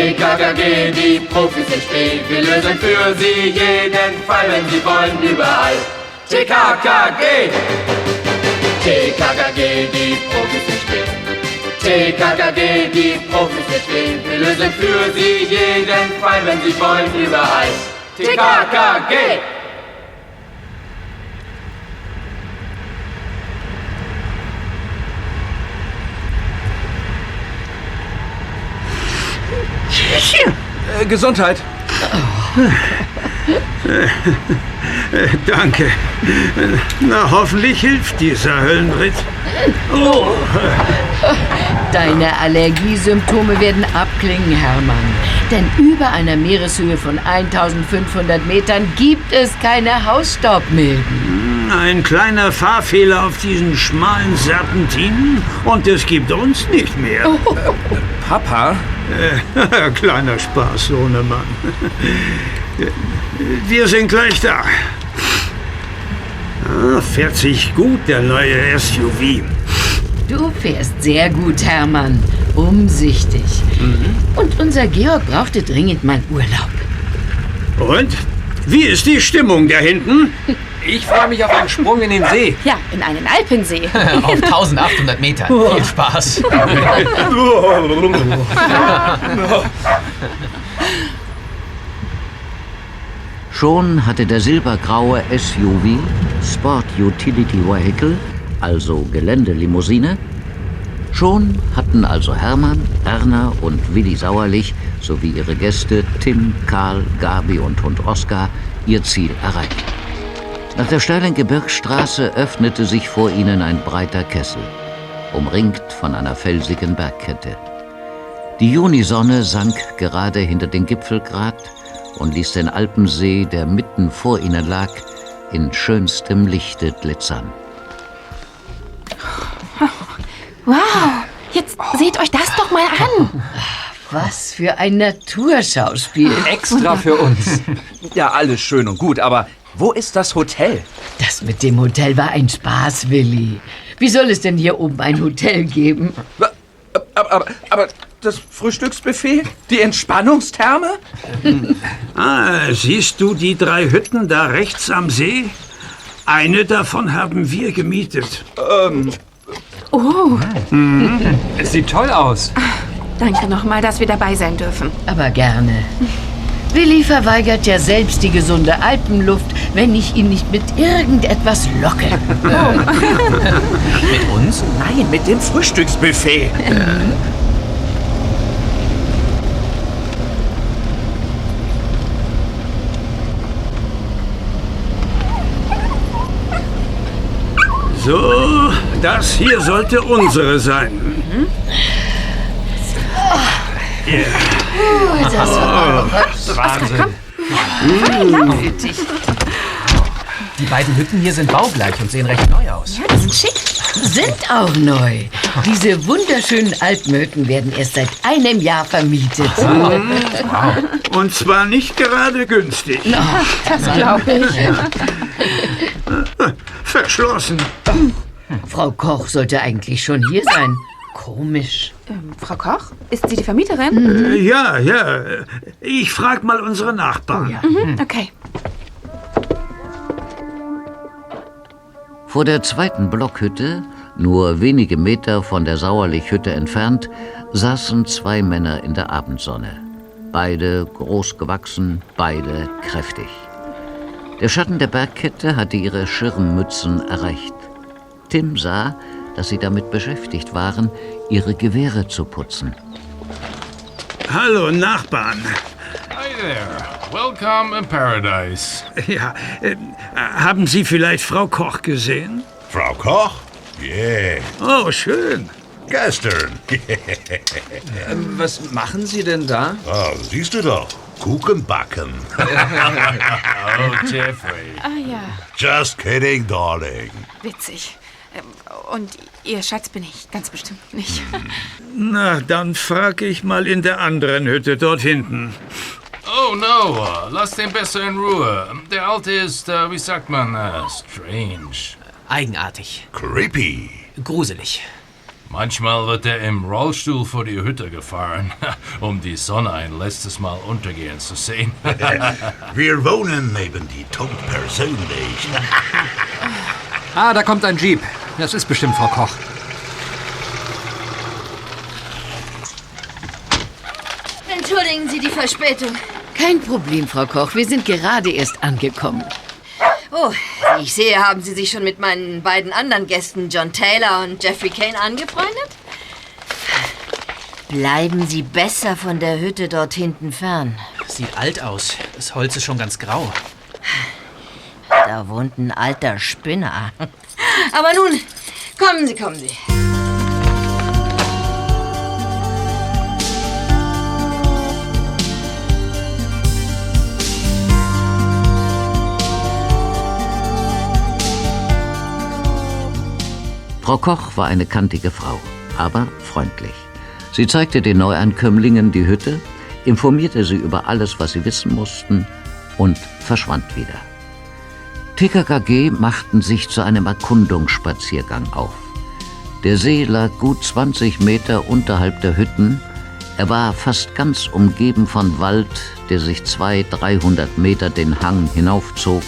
TKKG, die Profis sind spät. Wir lösen für sie jeden Fall, wenn sie wollen, überall. TKKG! TKKG, die Profis sind spät. TKKG, die Profis sind spät. Wir lösen für sie jeden Fall, wenn sie wollen, überall. TKKG! Äh, Gesundheit. Danke. Na, hoffentlich hilft dieser Höllenritt. Oh. Deine Allergiesymptome werden abklingen, Hermann. Denn über einer Meereshöhe von 1500 Metern gibt es keine Hausstaubmilben. Ein kleiner Fahrfehler auf diesen schmalen Serpentinen und es gibt uns nicht mehr. Papa? Äh, kleiner Spaß, Sohnemann. Wir sind gleich da. Ah, fährt sich gut, der neue SUV. Du fährst sehr gut, Hermann. Umsichtig. Und unser Georg brauchte dringend mal Urlaub. Und? Wie ist die Stimmung da hinten? Ich freue mich auf einen Sprung in den See. Ja, in einen Alpensee. Auf 1800 Meter. Viel Spaß. Schon hatte der silbergraue SUV, Sport Utility Vehicle, also Geländelimousine, schon hatten also Hermann, Erna und Willi Sauerlich sowie ihre Gäste Tim, Karl, Gabi und Hund Oskar ihr Ziel erreicht. Nach der steilen Gebirgsstraße öffnete sich vor ihnen ein breiter Kessel, umringt von einer felsigen Bergkette. Die Junisonne sank gerade hinter den Gipfelgrat und ließ den Alpensee, der mitten vor ihnen lag, in schönstem Lichte glitzern. Wow, jetzt seht euch das doch mal an. Was für ein Naturschauspiel. Extra für uns. Ja, alles schön und gut, aber wo ist das Hotel? Das mit dem Hotel war ein Spaß, Willi. Wie soll es denn hier oben ein Hotel geben? Aber, aber, aber das Frühstücksbuffet? Die Entspannungstherme? Ah, siehst du die drei Hütten da rechts am See? Eine davon haben wir gemietet. Ähm, Oh, es sieht toll aus. danke nochmal, dass wir dabei sein dürfen. Aber gerne. Willi verweigert ja selbst die gesunde Alpenluft, wenn ich ihn nicht mit irgendetwas locke. Mit uns? Nein, mit dem Frühstücksbuffet. So, das hier sollte unsere sein. Das war Wahnsinn. nötig. Die beiden Hütten hier sind baugleich und sehen recht neu aus. Ja, die sind schick. Sind auch neu. Diese wunderschönen Alpenhütten werden erst seit einem Jahr vermietet. Und zwar nicht gerade günstig. Das glaube ich. Verschlossen. Frau Koch sollte eigentlich schon hier sein. Komisch. Ähm, Frau Koch, ist sie die Vermieterin? Äh, ja, ja. Ich frag mal unsere Nachbarn. Mhm, okay. Vor der zweiten Blockhütte, nur wenige Meter von der Sauerlichhütte entfernt, saßen zwei Männer in der Abendsonne. Beide groß gewachsen, beide kräftig. Der Schatten der Bergkette hatte ihre Schirmmützen erreicht. Tim sah, dass sie damit beschäftigt waren, ihre Gewehre zu putzen. Hallo, Nachbarn. Hi there. Welcome in paradise. Ja, äh, haben Sie vielleicht Frau Koch gesehen? Frau Koch? Yeah, Oh, schön. gestern. Was machen Sie denn da? oh, siehst du doch. Kuchen backen. Oh, Jeffrey. Ah ja, Just kidding, darling. witzig. Ähm, Und ihr Schatz bin ich ganz bestimmt nicht. Na, dann frag ich mal in der anderen Hütte dort hinten. Oh no, lass den besser in Ruhe. Der Alte ist, uh, wie sagt man, uh, strange. Eigenartig. Creepy. Gruselig. Manchmal wird er im Rollstuhl vor die Hütte gefahren, um die Sonne ein letztes Mal untergehen zu sehen. Wir wohnen neben die Tod persönlich. Ah, da kommt ein Jeep. Das ist bestimmt Frau Koch. Entschuldigen Sie die Verspätung. Kein Problem, Frau Koch. Wir sind gerade erst angekommen. Oh, wie ich sehe, haben Sie sich schon mit meinen beiden anderen Gästen, John Taylor und Jeffrey Kane, angefreundet? Bleiben Sie besser von der Hütte dort hinten fern. Sieht alt aus. Das Holz ist schon ganz grau. Da wohnt ein alter Spinner. Aber nun, kommen Sie, kommen Sie. Frau Koch war eine kantige Frau, aber freundlich. Sie zeigte den Neuankömmlingen die Hütte, informierte sie über alles, was sie wissen mussten und verschwand wieder. TKKG machten sich zu einem Erkundungsspaziergang auf. Der See lag gut 20 Meter unterhalb der Hütten. Er war fast ganz umgeben von Wald, der sich 200, 300 Meter den Hang hinaufzog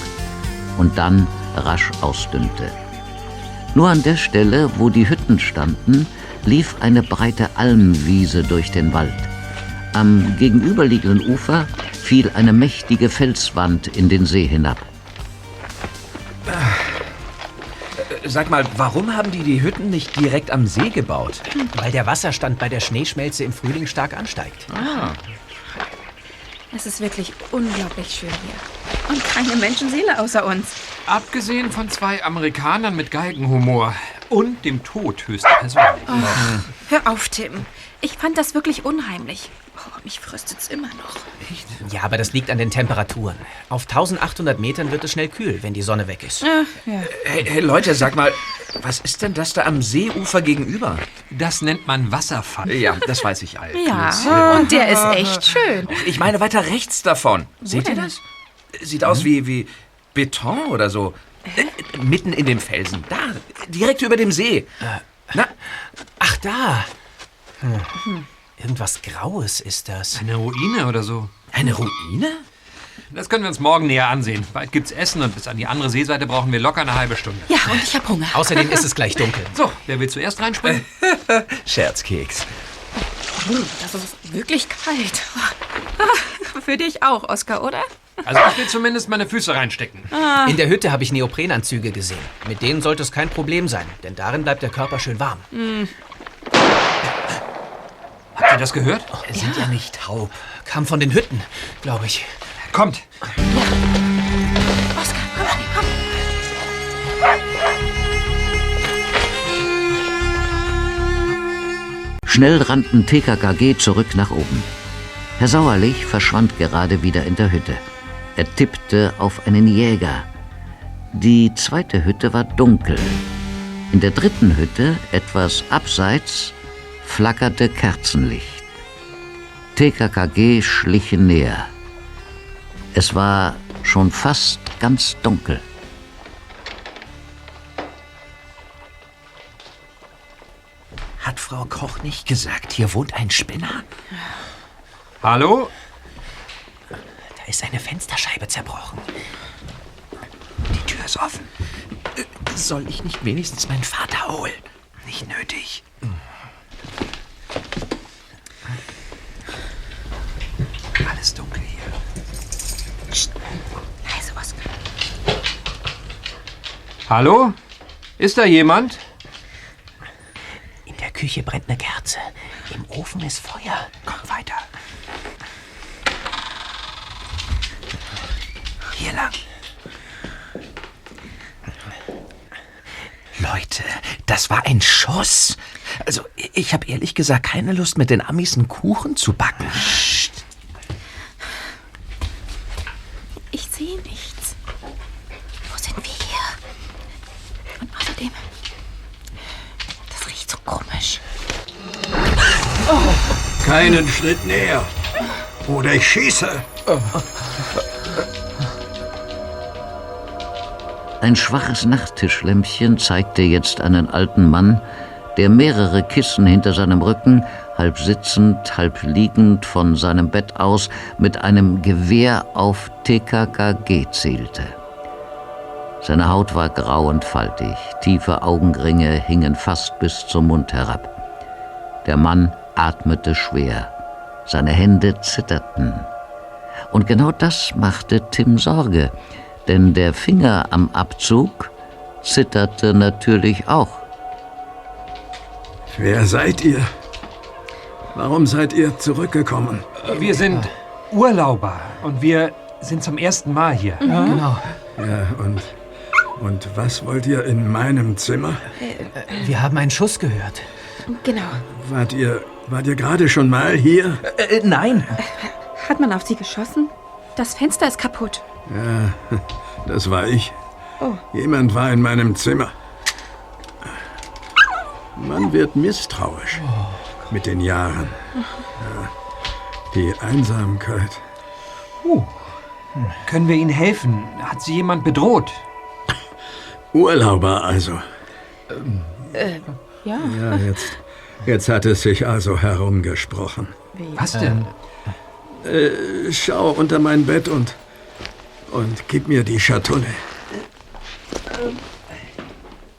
und dann rasch ausdünnte. Nur an der Stelle, wo die Hütten standen, lief eine breite Almwiese durch den Wald. Am gegenüberliegenden Ufer fiel eine mächtige Felswand in den See hinab. Sag mal, warum haben die die Hütten nicht direkt am See gebaut? Weil der Wasserstand bei der Schneeschmelze im Frühling stark ansteigt. Ah. Es ist wirklich unglaublich schön hier. Und keine Menschenseele außer uns. Abgesehen von zwei Amerikanern mit Geigenhumor und dem Tod höchstpersönlich. Oh, hör auf, Tim. Ich fand das wirklich unheimlich. Oh, mich fröstet's immer noch. Ja, aber das liegt an den Temperaturen. Auf 1800 Metern wird es schnell kühl, wenn die Sonne weg ist. Ja, ja. Hey, hey Leute, sag mal, was ist denn das da am Seeufer gegenüber? Das nennt man Wasserfall. Ja, das weiß ich all. Ja, und der ist echt schön. Ich meine weiter rechts davon. Seht ihr das? Sieht aus wie, wie Beton oder so. Äh, mitten in dem Felsen. Da, direkt über dem See. Na, Ach, da. Hm. Irgendwas Graues ist das. Eine Ruine oder so. eine Ruine? Das können wir uns morgen näher ansehen. Bald gibt's Essen und bis an die andere Seeseite brauchen wir locker eine halbe Stunde. Ja, und ich hab Hunger. Außerdem ist es gleich dunkel. So, wer will zuerst reinspringen? Scherzkeks. Das ist wirklich kalt. Für dich auch, Oskar, oder? Also ich will zumindest meine Füße reinstecken. In der Hütte habe ich Neoprenanzüge gesehen. Mit denen sollte es kein Problem sein, denn darin bleibt der Körper schön warm. Habt ihr das gehört? Wir sind ja nicht taub. Kam von den Hütten, glaube ich. Kommt. Oskar, komm schnell, komm. Schnell rannten TKKG zurück nach oben. Herr Sauerlich verschwand gerade wieder in der Hütte. Er tippte auf einen Jäger. Die zweite Hütte war dunkel. In der dritten Hütte, etwas abseits, flackerte Kerzenlicht. TKKG schlichen näher. Es war schon fast ganz dunkel. Hat Frau Koch nicht gesagt, hier wohnt ein Spinner? Hallo? Da ist eine Fensterscheibe zerbrochen. Die Tür ist offen. Äh, Soll ich nicht wenigstens meinen Vater holen? Nicht nötig. Alles dunkel hier. Leise, Oskar. Hallo? Ist da jemand? In der Küche brennt eine Kerze. Im Ofen ist Feuer. Komm weiter. Hier lang. Leute, das war ein Schuss. Also, ich habe ehrlich gesagt keine Lust, mit den Amis einen Kuchen zu backen. Ich sehe nichts. Wo sind wir hier? Und außerdem, das riecht so komisch. Keinen Schritt näher. Oder ich schieße. Ein schwaches Nachttischlämpchen zeigte jetzt einen alten Mann, der mehrere Kissen hinter seinem Rücken, halb sitzend, halb liegend von seinem Bett aus mit einem Gewehr auf TKKG zielte. Seine Haut war grau und faltig, tiefe Augenringe hingen fast bis zum Mund herab. Der Mann atmete schwer, seine Hände zitterten. Und genau das machte Tim Sorge, denn der Finger am Abzug zitterte natürlich auch. Wer seid ihr? Warum seid ihr zurückgekommen? Wir sind Urlauber und wir sind zum ersten Mal hier. Genau. Ja, und, und was wollt ihr in meinem Zimmer? Wir haben einen Schuss gehört. Genau. Wart ihr, wart ihr gerade schon mal hier? Äh, nein. Hat man auf sie geschossen? Das Fenster ist kaputt. Ja, das war ich. Oh. Jemand war in meinem Zimmer. Man wird misstrauisch mit den Jahren. Ja, die Einsamkeit. Uh. Können wir Ihnen helfen? Hat Sie jemand bedroht? Urlauber also. Äh, ja. Ja, jetzt, jetzt hat es sich also herumgesprochen. Was denn? Äh, schau unter mein Bett und, und gib mir die Schatulle.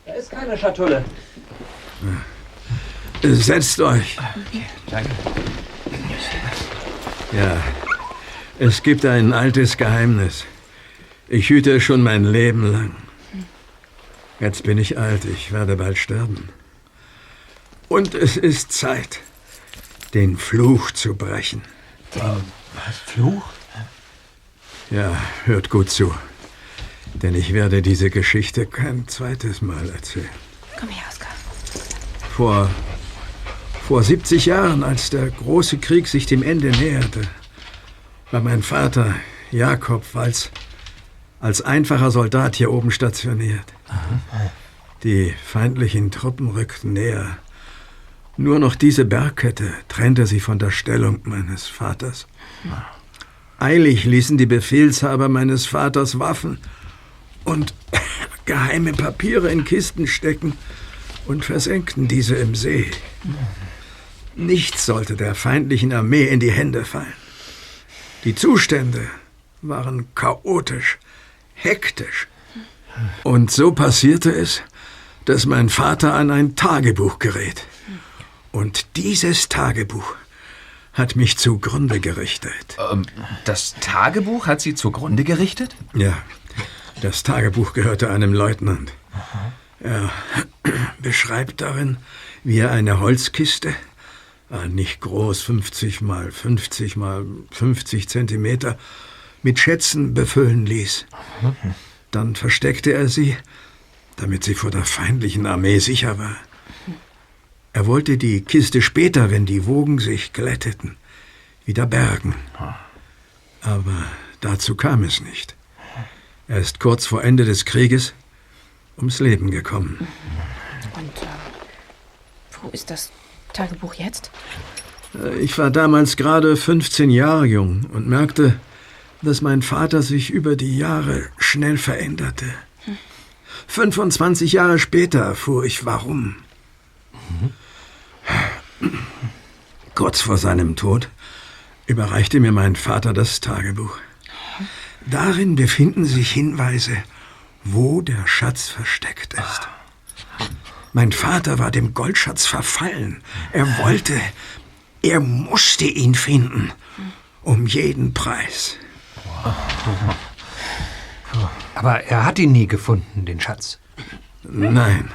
Da ist keine Schatulle. Setzt euch. Danke. Ja, es gibt ein altes Geheimnis. Ich hüte es schon mein Leben lang. Jetzt bin ich alt, ich werde bald sterben. Und es ist Zeit, den Fluch zu brechen. Was? Fluch? Ja, hört gut zu. Denn ich werde diese Geschichte kein zweites Mal erzählen. Komm her, Oskar. Vor, vor 70 Jahren, als der große Krieg sich dem Ende näherte, war mein Vater, Jakob, als, als einfacher Soldat hier oben stationiert. Die feindlichen Truppen rückten näher. Nur noch diese Bergkette trennte sie von der Stellung meines Vaters. Eilig ließen die Befehlshaber meines Vaters Waffen und geheime Papiere in Kisten stecken und versenkten diese im See. Nichts sollte der feindlichen Armee in die Hände fallen. Die Zustände waren chaotisch, hektisch. Und so passierte es, dass mein Vater an ein Tagebuch gerät. Und dieses Tagebuch hat mich zugrunde gerichtet. Ähm, das Tagebuch hat Sie zugrunde gerichtet? Ja, das Tagebuch gehörte einem Leutnant. Er beschreibt darin, wie er eine Holzkiste, äh, nicht groß, 50 mal 50 mal 50 Zentimeter, mit Schätzen befüllen ließ. Dann versteckte er sie, damit sie vor der feindlichen Armee sicher war. Er wollte die Kiste später, wenn die Wogen sich glätteten, wieder bergen. Aber dazu kam es nicht. Er ist kurz vor Ende des Krieges ums Leben gekommen. Und äh, wo ist das Tagebuch jetzt? Äh, Ich war damals gerade 15 Jahre jung und merkte, dass mein Vater sich über die Jahre schnell veränderte. 25 Jahre später erfuhr ich warum. Kurz vor seinem Tod überreichte mir mein Vater das Tagebuch. Darin befinden sich Hinweise, wo der Schatz versteckt ist. Mein Vater war dem Goldschatz verfallen. Er wollte, er musste ihn finden. Um jeden Preis. Aber er hat ihn nie gefunden, den Schatz. Nein.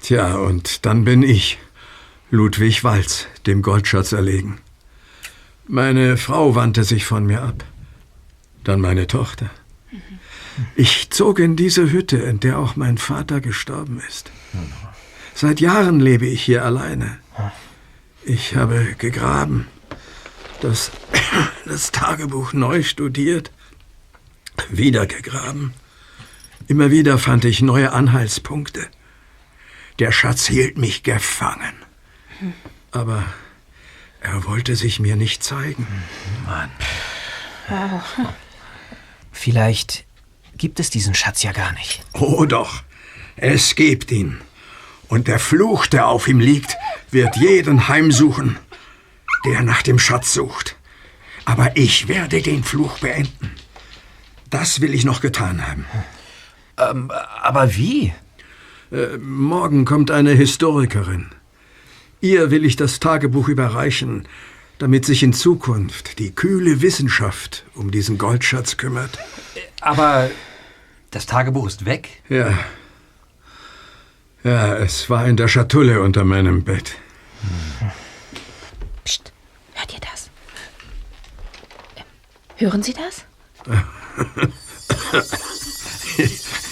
Tja, und dann bin ich, Ludwig Walz, dem Goldschatz erlegen. Meine Frau wandte sich von mir ab. Dann meine Tochter. Ich zog in diese Hütte, in der auch mein Vater gestorben ist. Seit Jahren lebe ich hier alleine. Ich habe gegraben, das, das Tagebuch neu studiert, wieder gegraben. Immer wieder fand ich neue Anhaltspunkte. Der Schatz hielt mich gefangen. Aber er wollte sich mir nicht zeigen. Mann. Wow. Vielleicht gibt es diesen Schatz ja gar nicht. Oh doch, es gibt ihn. Und der Fluch, der auf ihm liegt, wird jeden heimsuchen, der nach dem Schatz sucht. Aber ich werde den Fluch beenden. Das will ich noch getan haben. Ähm, aber wie? Äh, morgen kommt eine Historikerin. Ihr will ich das Tagebuch überreichen, damit sich in Zukunft die kühle Wissenschaft um diesen Goldschatz kümmert. Aber das Tagebuch ist weg? Ja. Ja, es war in der Schatulle unter meinem Bett. Psst, hört ihr das? Hören Sie das?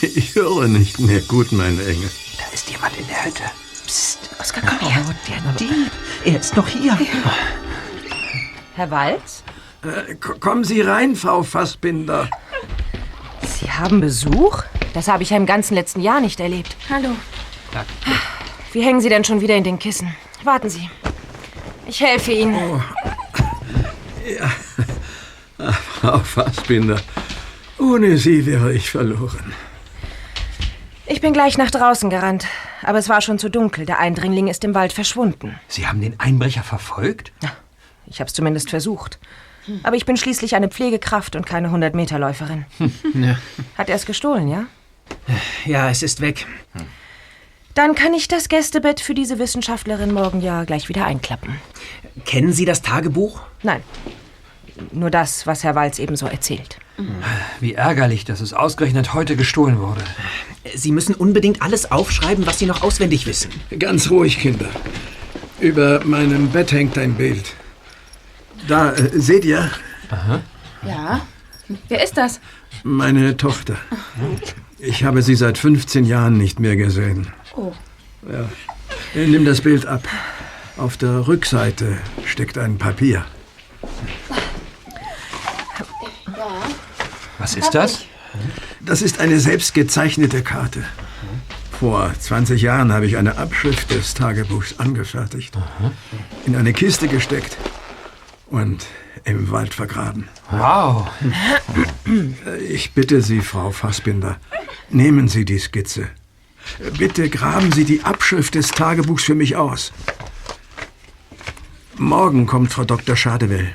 Ich höre nicht mehr gut, mein Engel. Da ist jemand in der Hütte. Oskar, komm her. Oh, der Dieb. Er ist noch hier. Herr Walz? Äh, k- kommen Sie rein, Frau Fassbinder. Sie haben Besuch? Das habe ich ja im ganzen letzten Jahr nicht erlebt. Hallo. Wie hängen Sie denn schon wieder in den Kissen? Warten Sie. Ich helfe Ihnen. Ach, Frau Fassbinder, ohne Sie wäre ich verloren. Ich bin gleich nach draußen gerannt. Aber es war schon zu dunkel. Der Eindringling ist im Wald verschwunden. Sie haben den Einbrecher verfolgt? Ich habe es zumindest versucht. Aber ich bin schließlich eine Pflegekraft und keine 100-Meter-Läuferin. Ja. Hat er es gestohlen, ja? ja, es ist weg. Dann kann ich das Gästebett für diese Wissenschaftlerin morgen ja gleich wieder einklappen. Kennen Sie das Tagebuch? Nein. Nur das, was Herr Walz ebenso erzählt. Wie ärgerlich, dass es ausgerechnet heute gestohlen wurde. Sie müssen unbedingt alles aufschreiben, was Sie noch auswendig wissen. Ganz ruhig, Kinder. Über meinem Bett hängt ein Bild. Da, äh, seht ihr? Ja. Wer ist das? Meine Tochter. Ich habe sie seit 15 Jahren nicht mehr gesehen. Oh. Ja. Äh, Nimm das Bild ab. Auf der Rückseite steckt ein Papier. Was ist das? Das ist eine selbst gezeichnete Karte. Vor 20 Jahren habe ich eine Abschrift des Tagebuchs angefertigt, in eine Kiste gesteckt und im Wald vergraben. Wow. Ich bitte Sie, Frau Fassbinder, nehmen Sie die Skizze. Bitte graben Sie die Abschrift des Tagebuchs für mich aus. Morgen kommt Frau Dr. Schadewell.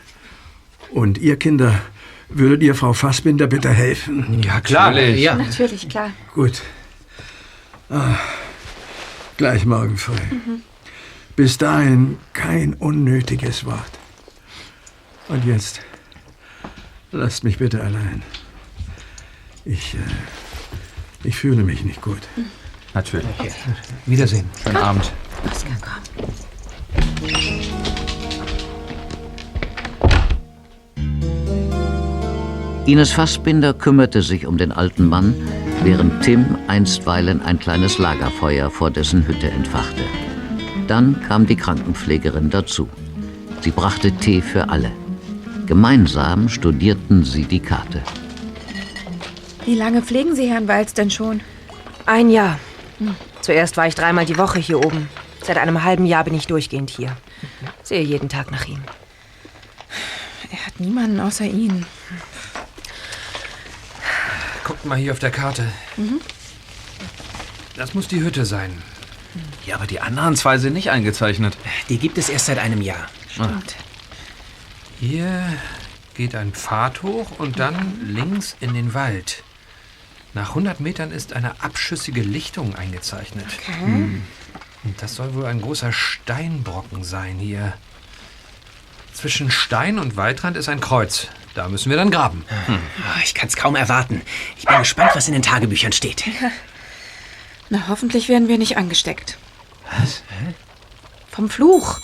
Und ihr Kinder, würdet ihr Frau Fassbinder bitte helfen? Ja, klar. Natürlich. Ja. Natürlich, klar. Gut. Ah, gleich morgen früh. Bis dahin kein unnötiges Wort. Und jetzt lasst mich bitte allein. Ich, äh, ich fühle mich nicht gut. Natürlich. Wiedersehen. Schönen Abend. Oskar, komm. Ines Fassbinder kümmerte sich um den alten Mann, während Tim einstweilen ein kleines Lagerfeuer vor dessen Hütte entfachte. Dann kam die Krankenpflegerin dazu. Sie brachte Tee für alle. Gemeinsam studierten sie die Karte. Wie lange pflegen Sie Herrn Walz denn schon? Ein Jahr. Zuerst war ich dreimal die Woche hier oben. Seit einem halben Jahr bin ich durchgehend hier. Sehe jeden Tag nach ihm. Er hat niemanden außer Ihnen. Guckt mal hier auf der Karte. Das muss die Hütte sein. Ja, aber die anderen zwei sind nicht eingezeichnet. Die gibt es erst seit einem Jahr. Stimmt. Hier geht ein Pfad hoch und dann links in den Wald. Nach 100 Metern ist eine abschüssige Lichtung eingezeichnet. Okay. Und das soll wohl ein großer Steinbrocken sein hier. Zwischen Stein und Waldrand ist ein Kreuz. Da müssen wir dann graben. Ah, Ich kann es kaum erwarten. Ich bin gespannt, was in den Tagebüchern steht. Na, hoffentlich werden wir nicht angesteckt. Was? Vom Fluch.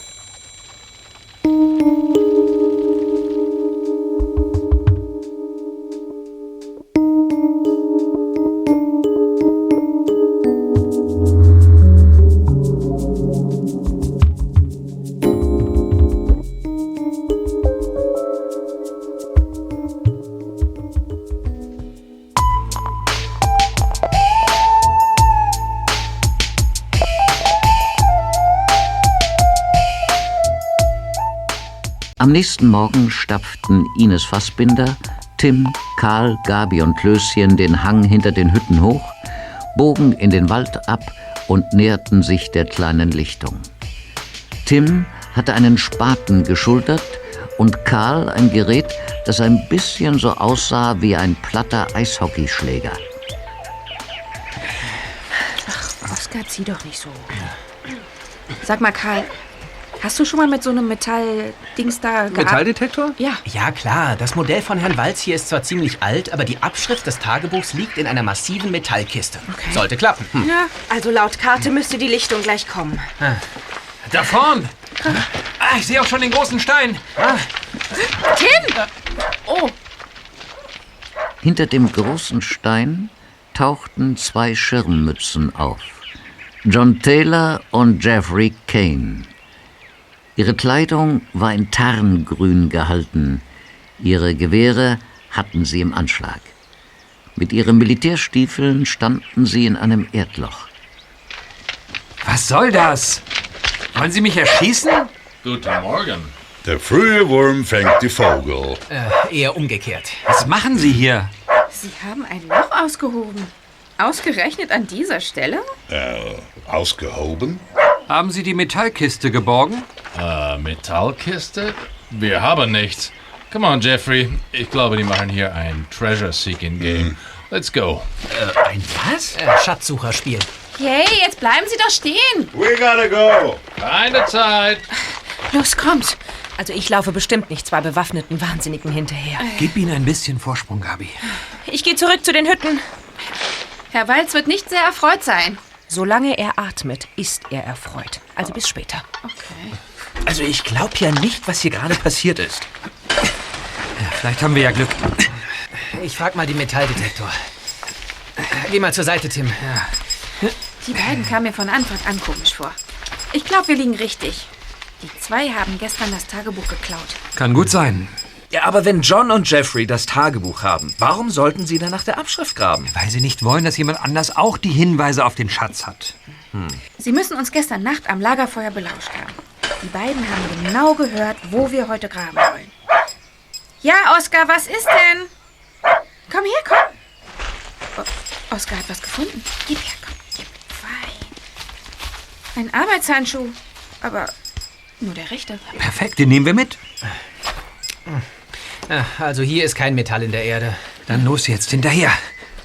Am nächsten Morgen stapften Ines Fassbinder, Tim, Karl, Gabi und Klößchen den Hang hinter den Hütten hoch, bogen in den Wald ab und näherten sich der kleinen Lichtung. Tim hatte einen Spaten geschultert und Karl ein Gerät, das ein bisschen so aussah wie ein platter Eishockeyschläger. Oskar, zieh doch nicht so. Sag mal, Karl, hast du schon mal mit so einem Metall-Dings da gearbeitet? Metalldetektor? Ja. Ja, klar. Das Modell von Herrn Walz hier ist zwar ziemlich alt, aber die Abschrift des Tagebuchs liegt in einer massiven Metallkiste. Sollte klappen. Hm. Ja, also laut Karte müsste die Lichtung gleich kommen. Da vorn! Ah, ich sehe auch schon den großen Stein. Ah. Tim! Oh, Hinter dem großen Stein tauchten zwei Schirmmützen auf. John Taylor und Jeffrey Kane. Ihre Kleidung war in Tarngrün gehalten. Ihre Gewehre hatten sie im Anschlag. Mit ihren Militärstiefeln standen sie in einem Erdloch. Was soll das? Wollen Sie mich erschießen? Guten Morgen. Der frühe Wurm fängt die Vogel. Äh, eher umgekehrt. Was machen Sie hier? Sie haben ein Loch ausgehoben. Ausgerechnet an dieser Stelle? Äh, ausgehoben? Haben Sie die Metallkiste geborgen? Äh, Metallkiste? Wir haben nichts. Come on, Jeffrey. Ich glaube, die machen hier ein Treasure-Seeking-Game. Let's go. Äh, ein was? Äh, Schatzsucherspiel. Hey, jetzt bleiben Sie doch stehen. We gotta go. Keine Zeit. Los, kommt. Also ich laufe bestimmt nicht zwei bewaffneten Wahnsinnigen hinterher. Gib ihnen ein bisschen Vorsprung, Gabi. Ich gehe zurück zu den Hütten. Herr Walz wird nicht sehr erfreut sein. Solange er atmet, ist er erfreut. Also bis später. Okay. Also ich glaube ja nicht, was hier gerade passiert ist. Vielleicht haben wir ja Glück. Ich frag mal die Metalldetektor. Geh mal zur Seite, Tim. Die beiden kamen mir von Anfang an komisch vor. Ich glaube, wir liegen richtig. Die zwei haben gestern das Tagebuch geklaut. Kann gut sein. Ja, aber wenn John und Jeffrey das Tagebuch haben, warum sollten sie dann nach der Abschrift graben? Weil sie nicht wollen, dass jemand anders auch die Hinweise auf den Schatz hat. Sie müssen uns gestern Nacht am Lagerfeuer belauscht haben. Die beiden haben genau gehört, wo wir heute graben wollen. Ja, Oskar, was ist denn? Komm her, komm. O Oskar hat was gefunden. Gib her, komm. Gib. Fein. Ein Arbeitshandschuh. Aber nur der rechte. Perfekt, den nehmen wir mit. Also hier ist kein Metall in der Erde. Dann los jetzt hinterher.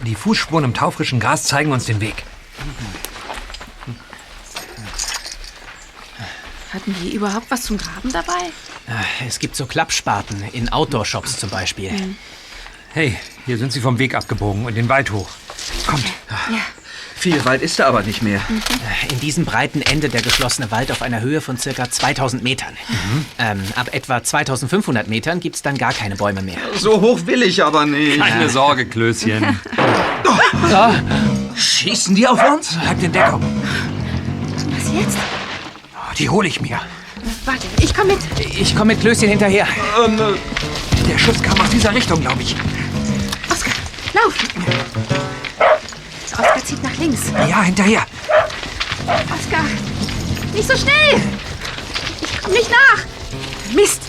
Die Fußspuren im taufrischen Gras zeigen uns den Weg. Hatten die überhaupt was zum Graben dabei? Es gibt so Klappspaten in Outdoor-Shops zum Beispiel. Hey, hier sind sie vom Weg abgebogen und den Wald hoch. Kommt. Ja. Viel weit ist er aber nicht mehr. In diesem breiten Ende der geschlossene Wald auf einer Höhe von circa 2000 Metern. Ähm, ab etwa 2500 Metern gibt es dann gar keine Bäume mehr. So hoch will ich aber nicht. Keine Sorge, Klößchen. Schießen die auf uns? Bleibt in Deckung. Was jetzt? Oh, Die hole ich mir. Warte, ich komme mit. Ich komme mit Klößchen hinterher. Der Schuss kam aus dieser Richtung, glaube ich. Oskar, lauf! Zieht nach links. Ja, hinterher. Oskar, nicht so schnell! Ich komme nicht nach! Mist!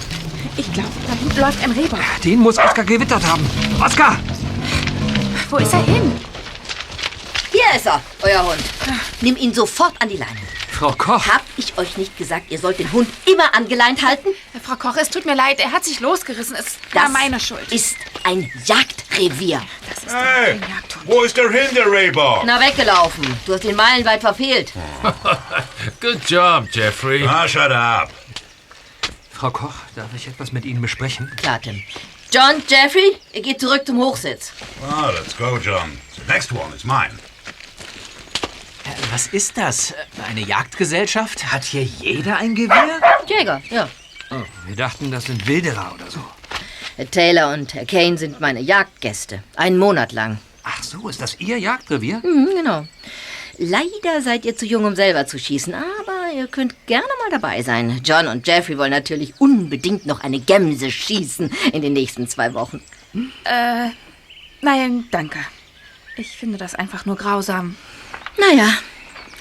Ich glaube, da hinten läuft ein Rehbock. Den muss Oskar gewittert haben. Oskar! Wo ist er hin? Hier ist er, euer Hund. Nimm ihn sofort an die Leine. Frau Koch. Hab ich euch nicht gesagt, ihr sollt den Hund immer angeleint halten? Frau Koch, es tut mir leid, er hat sich losgerissen. Es war meine Schuld. ist ein Jagdrevier. Das ist Hey, ein Jagdhund. wo ist der Hinterrehbock? Na, weggelaufen. Du hast ihn meilenweit verfehlt. Good job, Jeffrey. Ah, shut up. Frau Koch, darf ich etwas mit Ihnen besprechen? Klar, Tim. John, Jeffrey, ihr geht zurück zum Hochsitz. Ah, let's go, John. The next one is mine. Was ist das? Eine Jagdgesellschaft? Hat hier jeder ein Gewehr? Jäger, ja. Wir dachten, das sind Wilderer oder so. Herr Taylor und Herr Kane sind meine Jagdgäste. Einen Monat lang. Ach so, ist das Ihr Jagdrevier? Mhm, genau. Leider seid ihr zu jung, um selber zu schießen, aber ihr könnt gerne mal dabei sein. John und Jeffrey wollen natürlich unbedingt noch eine Gemse schießen in den nächsten zwei Wochen. Äh, nein, danke. Ich finde das einfach nur grausam. Naja,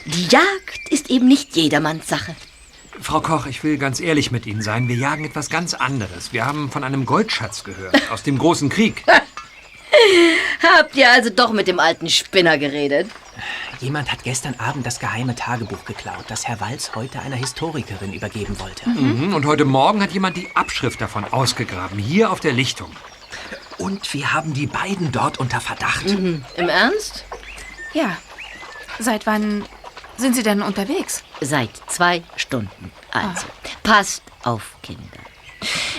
die Jagd ist eben nicht jedermanns Sache. Frau Koch, ich will ganz ehrlich mit Ihnen sein. Wir jagen etwas ganz anderes. Wir haben von einem Goldschatz gehört, aus dem großen Krieg. Habt ihr also doch mit dem alten Spinner geredet? Jemand hat gestern Abend das geheime Tagebuch geklaut, das Herr Walz heute einer Historikerin übergeben wollte. Mhm. Und heute Morgen hat jemand die Abschrift davon ausgegraben, hier auf der Lichtung. Und wir haben die beiden dort unter Verdacht. Mhm. Im Ernst? Ja. Seit wann sind Sie denn unterwegs? Seit zwei Stunden. Also, passt auf, Kinder.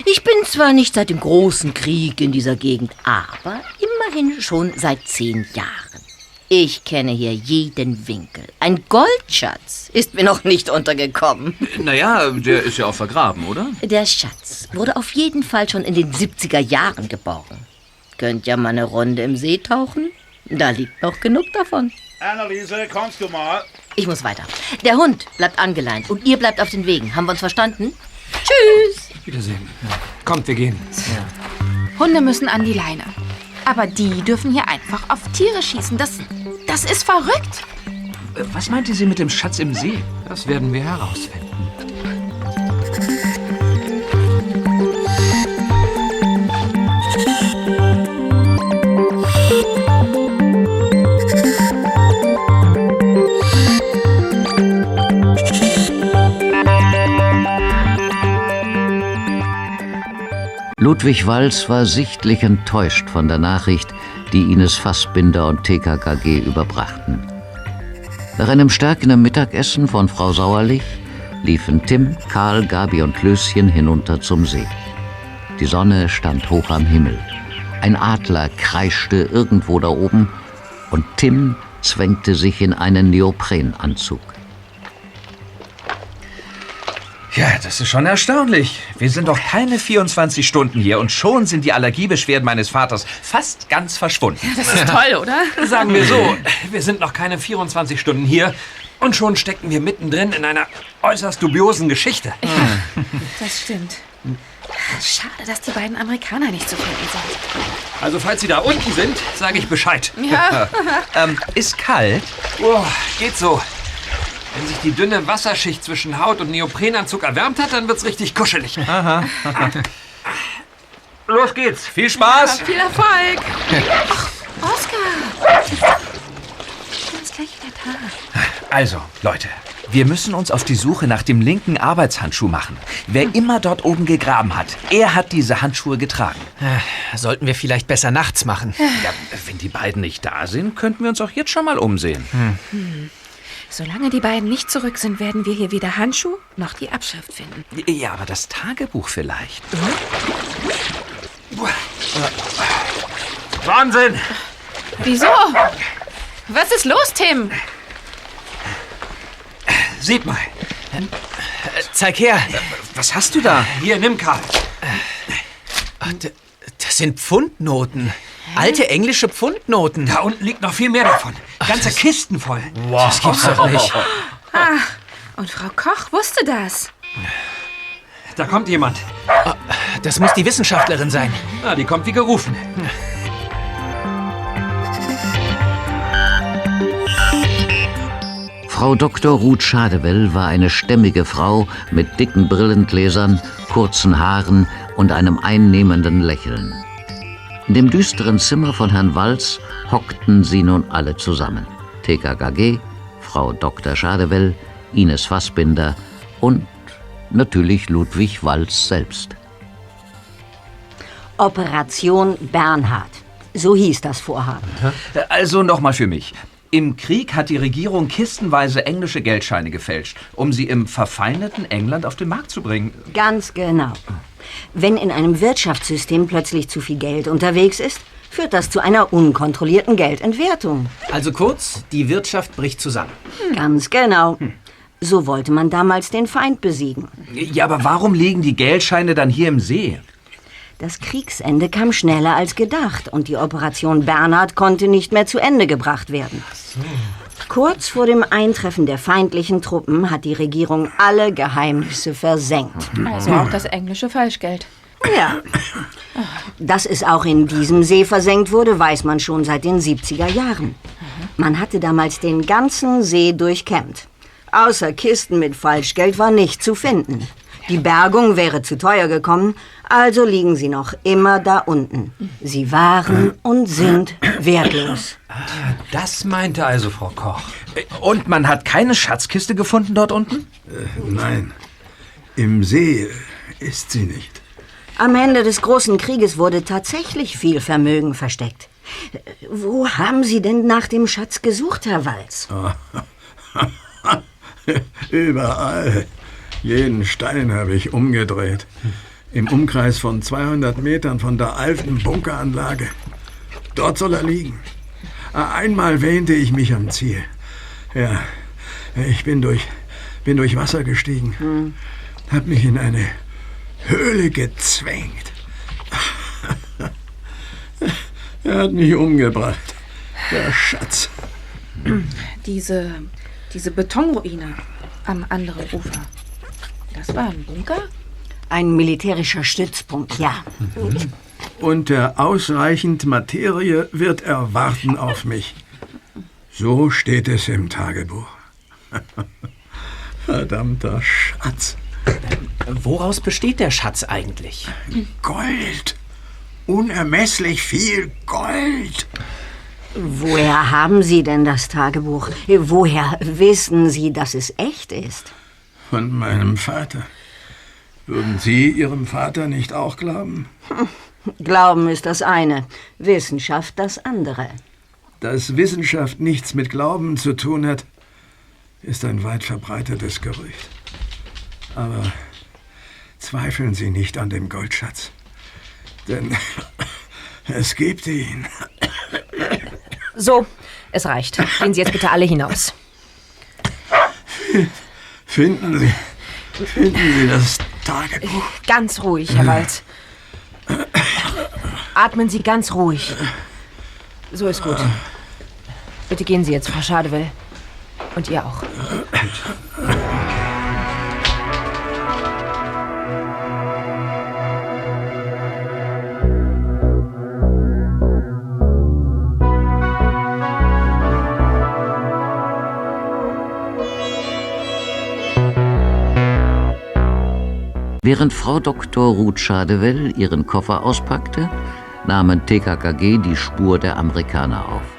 Ich bin zwar nicht seit dem großen Krieg in dieser Gegend, aber immerhin schon seit zehn Jahren. Ich kenne hier jeden Winkel. Ein Goldschatz ist mir noch nicht untergekommen. Naja, der ist ja auch vergraben, oder? Der Schatz wurde auf jeden Fall schon in den 70er Jahren geborgen. Könnt ja mal eine Runde im See tauchen. Da liegt noch genug davon. Anneliese, kommst du mal? Ich muss weiter. Der Hund bleibt angeleint und ihr bleibt auf den Wegen. Haben wir uns verstanden? Tschüss. Wiedersehen. Kommt, wir gehen. Hunde müssen an die Leine. Aber die dürfen hier einfach auf Tiere schießen. Das, das ist verrückt. Was meinte sie mit dem Schatz im See? Das werden wir herausfinden. Ludwig Walz war sichtlich enttäuscht von der Nachricht, die Ines Fassbinder und TKKG überbrachten. Nach einem stärkenden Mittagessen von Frau Sauerlich liefen Tim, Karl, Gabi und Löschen hinunter zum See. Die Sonne stand hoch am Himmel. Ein Adler kreischte irgendwo da oben und Tim zwängte sich in einen Neoprenanzug. Ja, das ist schon erstaunlich. Wir sind doch keine 24 Stunden hier und schon sind die Allergiebeschwerden meines Vaters fast ganz verschwunden. Das ist toll, oder? Sagen wir so, wir sind noch keine 24 Stunden hier und schon stecken wir mittendrin in einer äußerst dubiosen Geschichte. Das stimmt. Schade, dass die beiden Amerikaner nicht zu finden sind. Also falls Sie da unten sind, sage ich Bescheid. Ja. ähm, ist kalt? Oh, geht so. Wenn sich die dünne Wasserschicht zwischen Haut und Neoprenanzug erwärmt hat, dann wird's richtig kuschelig. Aha. Los geht's. Viel Spaß. Ja, viel Erfolg. Ach, Oskar. Jetzt gleich wieder da. Also, Leute, wir müssen uns auf die Suche nach dem linken Arbeitshandschuh machen. Wer immer dort oben gegraben hat, er hat diese Handschuhe getragen. Äh, Sollten wir vielleicht besser nachts machen. Ja, wenn die beiden nicht da sind, könnten wir uns auch jetzt schon mal umsehen. Hm. Solange die beiden nicht zurück sind, werden wir hier weder Handschuh noch die Abschrift finden. Ja, aber das Tagebuch vielleicht. Wahnsinn! Wieso? Was ist los, Tim? Seht mal. Zeig her. Was hast du da? Hier, nimm Karl. Das sind Pfundnoten. Alte englische Pfundnoten. Da unten liegt noch viel mehr davon. Ganze Kisten voll. Wow. Das gibt's doch nicht. Ah, und Frau Koch wusste das. Da kommt jemand. Das muss die Wissenschaftlerin sein. Ah, die kommt wie gerufen. Frau Dr. Ruth Schadewell war eine stämmige Frau mit dicken Brillengläsern, kurzen Haaren und einem einnehmenden Lächeln. In dem düsteren Zimmer von Herrn Walz hockten sie nun alle zusammen. TKKG, Frau Dr. Schadewell, Ines Fassbinder und natürlich Ludwig Walz selbst. Operation Bernhard. So hieß das Vorhaben. Also nochmal für mich. Im Krieg hat die Regierung kistenweise englische Geldscheine gefälscht, um sie im verfeindeten England auf den Markt zu bringen. Ganz genau. Wenn in einem Wirtschaftssystem plötzlich zu viel Geld unterwegs ist, führt das zu einer unkontrollierten Geldentwertung. Also kurz, die Wirtschaft bricht zusammen. Ganz genau. So wollte man damals den Feind besiegen. Ja, aber warum liegen die Geldscheine dann hier im See? Das Kriegsende kam schneller als gedacht und die Operation Bernhard konnte nicht mehr zu Ende gebracht werden. Kurz vor dem Eintreffen der feindlichen Truppen hat die Regierung alle Geheimnisse versenkt. Also auch das englische Falschgeld. Ja. Dass es auch in diesem See versenkt wurde, weiß man schon seit den 70er Jahren. Man hatte damals den ganzen See durchkämmt. Außer Kisten mit Falschgeld war nicht zu finden. Die Bergung wäre zu teuer gekommen, also liegen sie noch immer da unten. Sie waren und sind wertlos. Das meinte also Frau Koch. Und man hat keine Schatzkiste gefunden dort unten? Äh, nein, im See ist sie nicht. Am Ende des großen Krieges wurde tatsächlich viel Vermögen versteckt. Wo haben Sie denn nach dem Schatz gesucht, Herr Walz? Überall. Jeden Stein habe ich umgedreht. Im Umkreis von 200 Metern von der alten Bunkeranlage. Dort soll er liegen. Einmal wähnte ich mich am Ziel. Ja, ich bin durch, bin durch Wasser gestiegen. Hm. Hab mich in eine Höhle gezwängt. Er hat mich umgebracht. Der Schatz. Diese, diese Betonruine am anderen Ufer. Das war ein Bunker? Ein militärischer Stützpunkt, ja. Unter ausreichend Materie wird er warten auf mich. So steht es im Tagebuch. Verdammter Schatz. Woraus besteht der Schatz eigentlich? Gold. Unermesslich viel Gold. Woher haben Sie denn das Tagebuch? Woher wissen Sie, dass es echt ist? Von meinem Vater. Würden Sie Ihrem Vater nicht auch glauben? Glauben ist das eine, Wissenschaft das andere. Dass Wissenschaft nichts mit Glauben zu tun hat, ist ein weit verbreitetes Gerücht. Aber zweifeln Sie nicht an dem Goldschatz. Denn es gibt ihn. So, es reicht. Gehen Sie jetzt bitte alle hinaus. Finden Sie, finden Sie das Tagebuch? Ganz ruhig, Herr Walz. Atmen Sie ganz ruhig. So ist gut. Bitte gehen Sie jetzt, Frau Schadewell. Und ihr auch. Während Frau Dr. Ruth Schadewell ihren Koffer auspackte, nahmen TKKG die Spur der Amerikaner auf.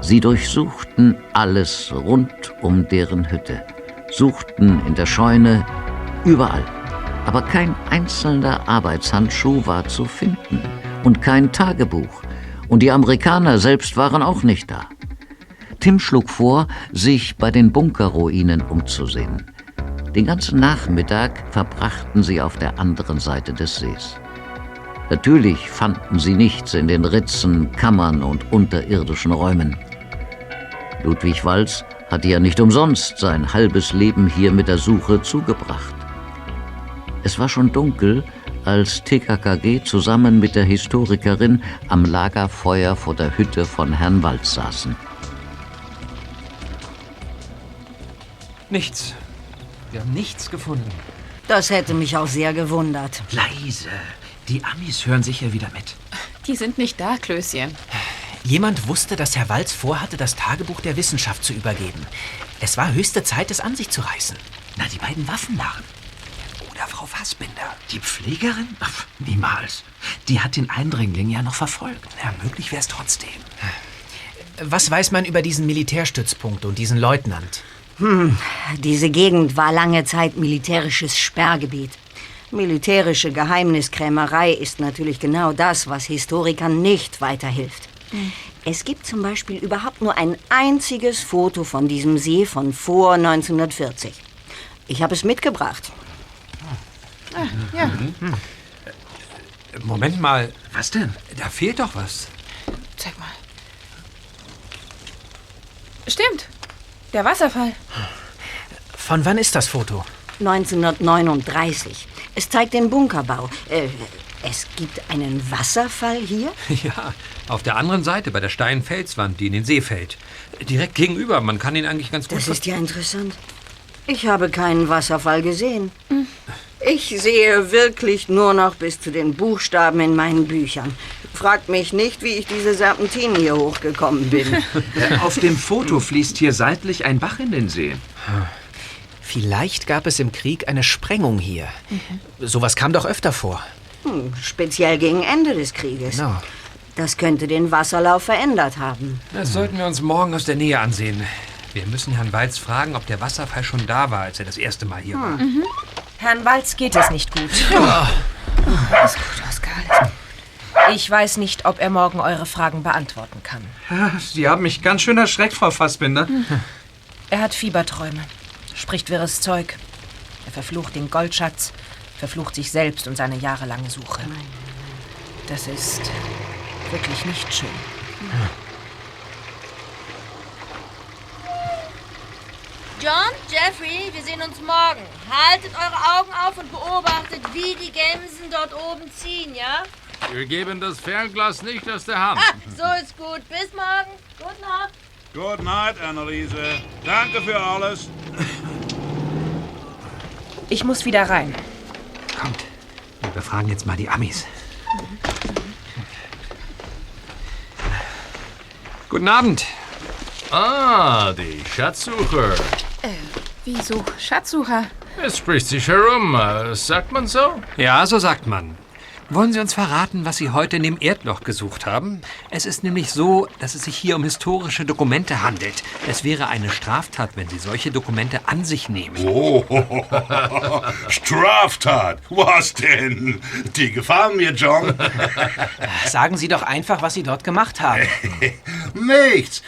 Sie durchsuchten alles rund um deren Hütte, suchten in der Scheune, überall. Aber kein einzelner Arbeitshandschuh war zu finden und kein Tagebuch. Und die Amerikaner selbst waren auch nicht da. Tim schlug vor, sich bei den Bunkerruinen umzusehen. Den ganzen Nachmittag verbrachten sie auf der anderen Seite des Sees. Natürlich fanden sie nichts in den Ritzen, Kammern und unterirdischen Räumen. Ludwig Walz hatte ja nicht umsonst sein halbes Leben hier mit der Suche zugebracht. Es war schon dunkel, als TKKG zusammen mit der Historikerin am Lagerfeuer vor der Hütte von Herrn Walz saßen. Nichts. Wir haben nichts gefunden. Das hätte mich auch sehr gewundert. Leise. Die Amis hören sicher wieder mit. Die sind nicht da, Klößchen. Jemand wusste, dass Herr Walz vorhatte, das Tagebuch der Wissenschaft zu übergeben. Es war höchste Zeit, es an sich zu reißen. Na, die beiden Waffennarren. Oder Frau Fassbinder. Die Pflegerin? Ach, niemals. Die hat den Eindringling ja noch verfolgt. Ja, möglich wäre es trotzdem. Was weiß man über diesen Militärstützpunkt und diesen Leutnant? Hm, diese Gegend war lange Zeit militärisches Sperrgebiet. Militärische Geheimniskrämerei ist natürlich genau das, was Historikern nicht weiterhilft. Es gibt zum Beispiel überhaupt nur ein einziges Foto von diesem See von vor 1940. Ich habe es mitgebracht. Ah, ja. Mhm. Moment mal. Was denn? Da fehlt doch was. Zeig mal. Stimmt. Der Wasserfall. Von wann ist das Foto? 1939. Es zeigt den Bunkerbau. Äh, es gibt einen Wasserfall hier? Ja, auf der anderen Seite, bei der steilen Felswand, die in den See fällt. Direkt gegenüber. Man kann ihn eigentlich ganz gut... Das ist ja interessant. Ich habe keinen Wasserfall gesehen. Ich sehe wirklich nur noch bis zu den Buchstaben in meinen Büchern. Fragt mich nicht, wie ich diese Serpentinen hier hochgekommen bin. Äh, Auf dem Foto fließt hier seitlich ein Bach in den See. Vielleicht gab es im Krieg eine Sprengung hier. Sowas kam doch öfter vor. Hm, speziell gegen Ende des Krieges. Genau. Das könnte den Wasserlauf verändert haben. Das sollten wir uns morgen aus der Nähe ansehen. Wir müssen Herrn Walz fragen, ob der Wasserfall schon da war, als er das erste Mal hier war. Mhm. Herrn Walz geht es nicht gut. Alles gut, Oskar, alles gut. Ich weiß nicht, ob er morgen eure Fragen beantworten kann. Sie haben mich ganz schön erschreckt, Frau Fassbinder. Er hat Fieberträume, spricht wirres Zeug. Er verflucht den Goldschatz, verflucht sich selbst und seine jahrelange Suche. Das ist wirklich nicht schön. John, Jeffrey, wir sehen uns morgen. Haltet eure Augen auf und beobachtet, wie die Gemsen dort oben ziehen, ja? Wir geben das Fernglas nicht aus der Hand. Ah, so ist gut. Bis morgen. Gute Nacht. Good night, Anneliese. Danke für alles. Ich muss wieder rein. Kommt, wir befragen jetzt mal die Amis. Guten Abend. Ah, die Schatzsucher. Äh, wieso? Schatzsucher? Es spricht sich herum. äh, Sagt man so? Ja, so sagt man. Wollen Sie uns verraten, was Sie heute in dem Erdloch gesucht haben? Es ist nämlich so, dass es sich hier um historische Dokumente handelt. Es wäre eine Straftat, wenn Sie solche Dokumente an sich nehmen. Oh, Straftat. Was denn? Die gefallen mir, John. Sagen Sie doch einfach, was Sie dort gemacht haben. Nichts.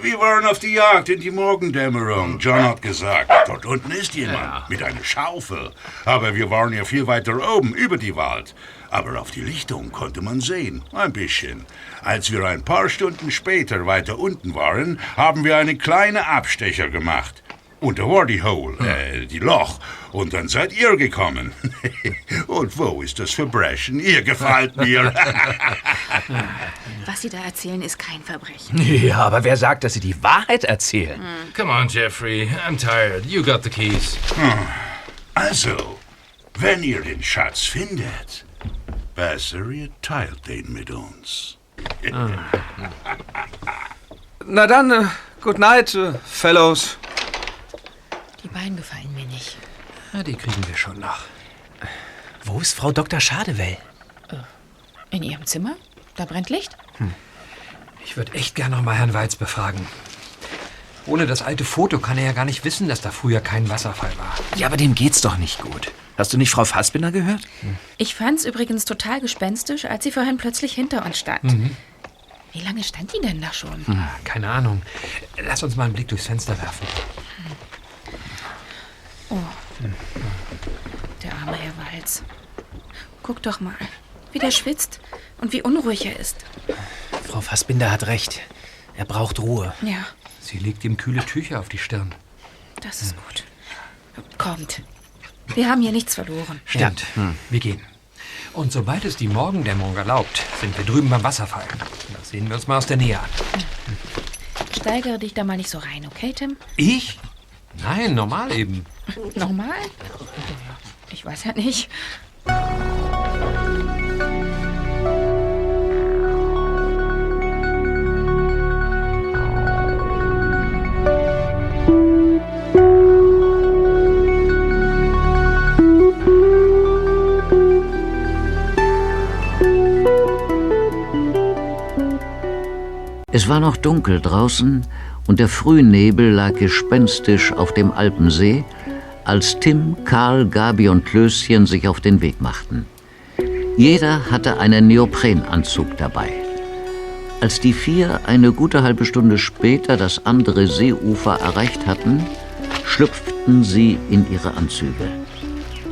Wir waren auf die Jagd in die Morgendämmerung. John hat gesagt, dort unten ist jemand mit einer Schaufel. Aber wir waren ja viel weiter oben, über die Wald. Aber auf die Lichtung konnte man sehen, ein bisschen. Als wir ein paar Stunden später weiter unten waren, haben wir einen kleinen Abstecher gemacht. Und da war die Hole, äh, die Loch. Und dann seid ihr gekommen. Und wo ist das Verbrechen? Ihr gefällt mir. Was Sie da erzählen, ist kein Verbrechen. Ja, aber wer sagt, dass Sie die Wahrheit erzählen? Come on, Jeffrey. I'm tired. You got the keys. Also, wenn ihr den Schatz findet, besser ihr teilt den mit uns. Na dann, äh, good night, äh, Fellows. Die beiden gefallen mir nicht. Na, die kriegen wir schon noch. Wo ist Frau Dr. Schadewell? In Ihrem Zimmer? Da brennt Licht? Ich würde echt gern noch mal Herrn Weiz befragen. Ohne das alte Foto kann er ja gar nicht wissen, dass da früher kein Wasserfall war. Ja, aber dem geht's doch nicht gut. Hast du nicht Frau Fassbinder gehört? Ich fand's übrigens total gespenstisch, als sie vorhin plötzlich hinter uns stand. Mhm. Wie lange stand die denn da schon? Hm, keine Ahnung. Lass uns mal einen Blick durchs Fenster werfen. Oh. Der arme Herr Walz. Guck doch mal, wie der schwitzt und wie unruhig er ist. Frau Fassbinder hat recht. Er braucht Ruhe. Ja, Sie legt ihm kühle Tücher auf die Stirn. das ist gut. Kommt. Wir haben hier nichts verloren. Stimmt. Wir gehen. Und sobald es die Morgendämmerung erlaubt, sind wir drüben beim Wasserfall. Das sehen wir uns mal aus der Nähe an. Steigere dich da mal nicht so rein, okay, Tim? Ich? Nein, normal eben. Nochmal? Ich weiß ja nicht. Es war noch dunkel draußen und der Frühnebel lag gespenstisch auf dem Alpensee, als Tim, Karl, Gabi und Klößchen sich auf den Weg machten. Jeder hatte einen Neoprenanzug dabei. Als die vier eine gute halbe Stunde später das andere Seeufer erreicht hatten, schlüpften sie in ihre Anzüge.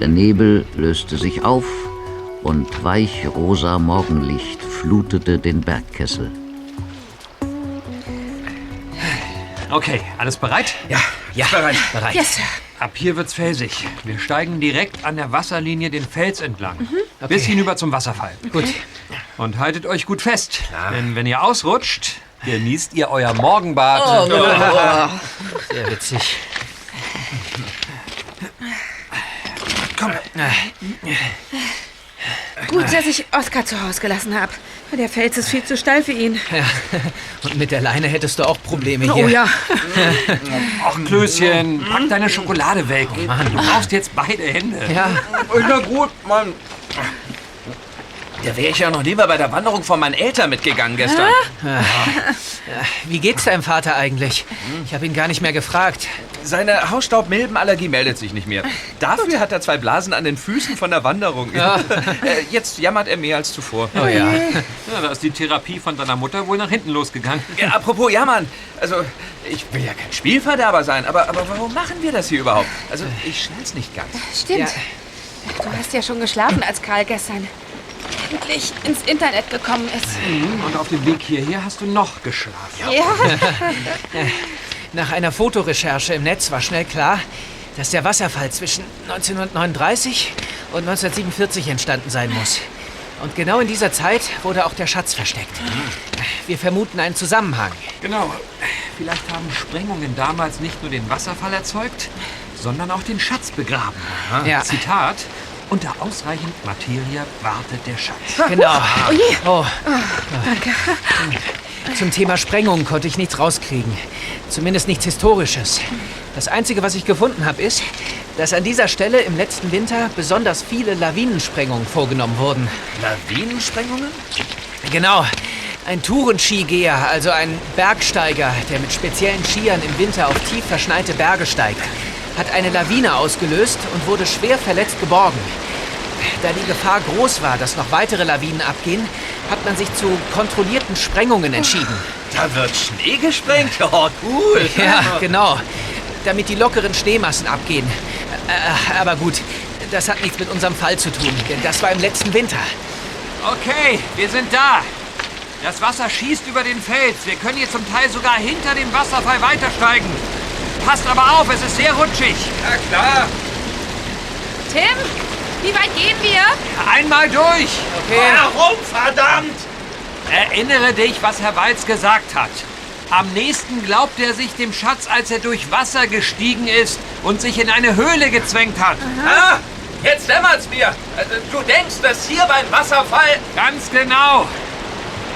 Der Nebel löste sich auf und weichrosa Morgenlicht flutete den Bergkessel. Okay, alles bereit? Ja, ja, bereit. bereit. Yes, Sir. Ab hier wird's felsig. Wir steigen direkt an der Wasserlinie den Fels entlang. Okay. Bis hinüber zum Wasserfall. Gut. Und haltet euch gut fest. Denn wenn ihr ausrutscht, genießt ihr euer Morgenbad. Oh, oh. Sehr witzig. Komm. Gut, dass ich Oskar zu Hause gelassen habe. Der Fels ist viel zu steil für ihn. Ja. Und mit der Leine hättest du auch Probleme hier. Oh ja. Ach, Klößchen, pack deine Schokolade weg. Mann. Du brauchst jetzt beide Hände. Ja. Na gut, Mann. Da wäre ich ja noch lieber bei der Wanderung von meinen Eltern mitgegangen gestern. Ja, Wie geht's deinem Vater eigentlich? Ich habe ihn gar nicht mehr gefragt. Seine Hausstaubmilbenallergie meldet sich nicht mehr. Dafür hat er zwei Blasen an den Füßen von der Wanderung. Ja. Äh, Jetzt jammert er mehr als zuvor. Oh ja. Ja, da ist die Therapie von deiner Mutter wohl nach hinten losgegangen. Ja, apropos jammern. Also, ich will ja kein Spielverderber sein, aber, aber warum machen wir das hier überhaupt? Also, ich schnall's nicht ganz. Stimmt. Du hast ja schon geschlafen, als Karl gestern endlich ins Internet gekommen ist. Und auf dem Weg hierher hast du noch geschlafen. Ja. Nach einer Fotorecherche im Netz war schnell klar, dass der Wasserfall zwischen 1939 und 1947 entstanden sein muss. Und genau in dieser Zeit wurde auch der Schatz versteckt. Wir vermuten einen Zusammenhang. Genau. Vielleicht haben Sprengungen damals nicht nur den Wasserfall erzeugt, sondern auch den Schatz begraben. Ja. Zitat. Unter ausreichend Materie wartet der Schatz. Genau. Oh je. Oh. Danke. Zum Thema Sprengung konnte ich nichts rauskriegen. Zumindest nichts Historisches. Das Einzige, was ich gefunden habe, ist, dass an dieser Stelle im letzten Winter besonders viele Lawinensprengungen vorgenommen wurden. Lawinensprengungen? Genau. Ein Tourenskigeher, also ein Bergsteiger, der mit speziellen Skiern im Winter auf tief verschneite Berge steigt, hat eine Lawine ausgelöst und wurde schwer verletzt geborgen. Da die Gefahr groß war, dass noch weitere Lawinen abgehen, hat man sich zu kontrollierten Sprengungen entschieden. Da wird Schnee gesprengt? Oh, cool. Ja, genau. Damit die lockeren Schneemassen abgehen. Äh, aber gut, das hat nichts mit unserem Fall zu tun, denn das war im letzten Winter. Okay, wir sind da. Das Wasser schießt über den Fels. Wir können jetzt zum Teil sogar hinter dem Wasserfall weitersteigen. Passt aber auf, es ist sehr rutschig. Ja, klar. Tim, wie weit gehen wir? Einmal durch. Okay. Warum, verdammt? Erinnere dich, was Herr Walz gesagt hat. Am nächsten glaubt er sich dem Schatz, als er durch Wasser gestiegen ist und sich in eine Höhle gezwängt hat. Ah, jetzt dämmert's mir. Also, Du denkst, dass hier beim Wasserfall... Ganz genau.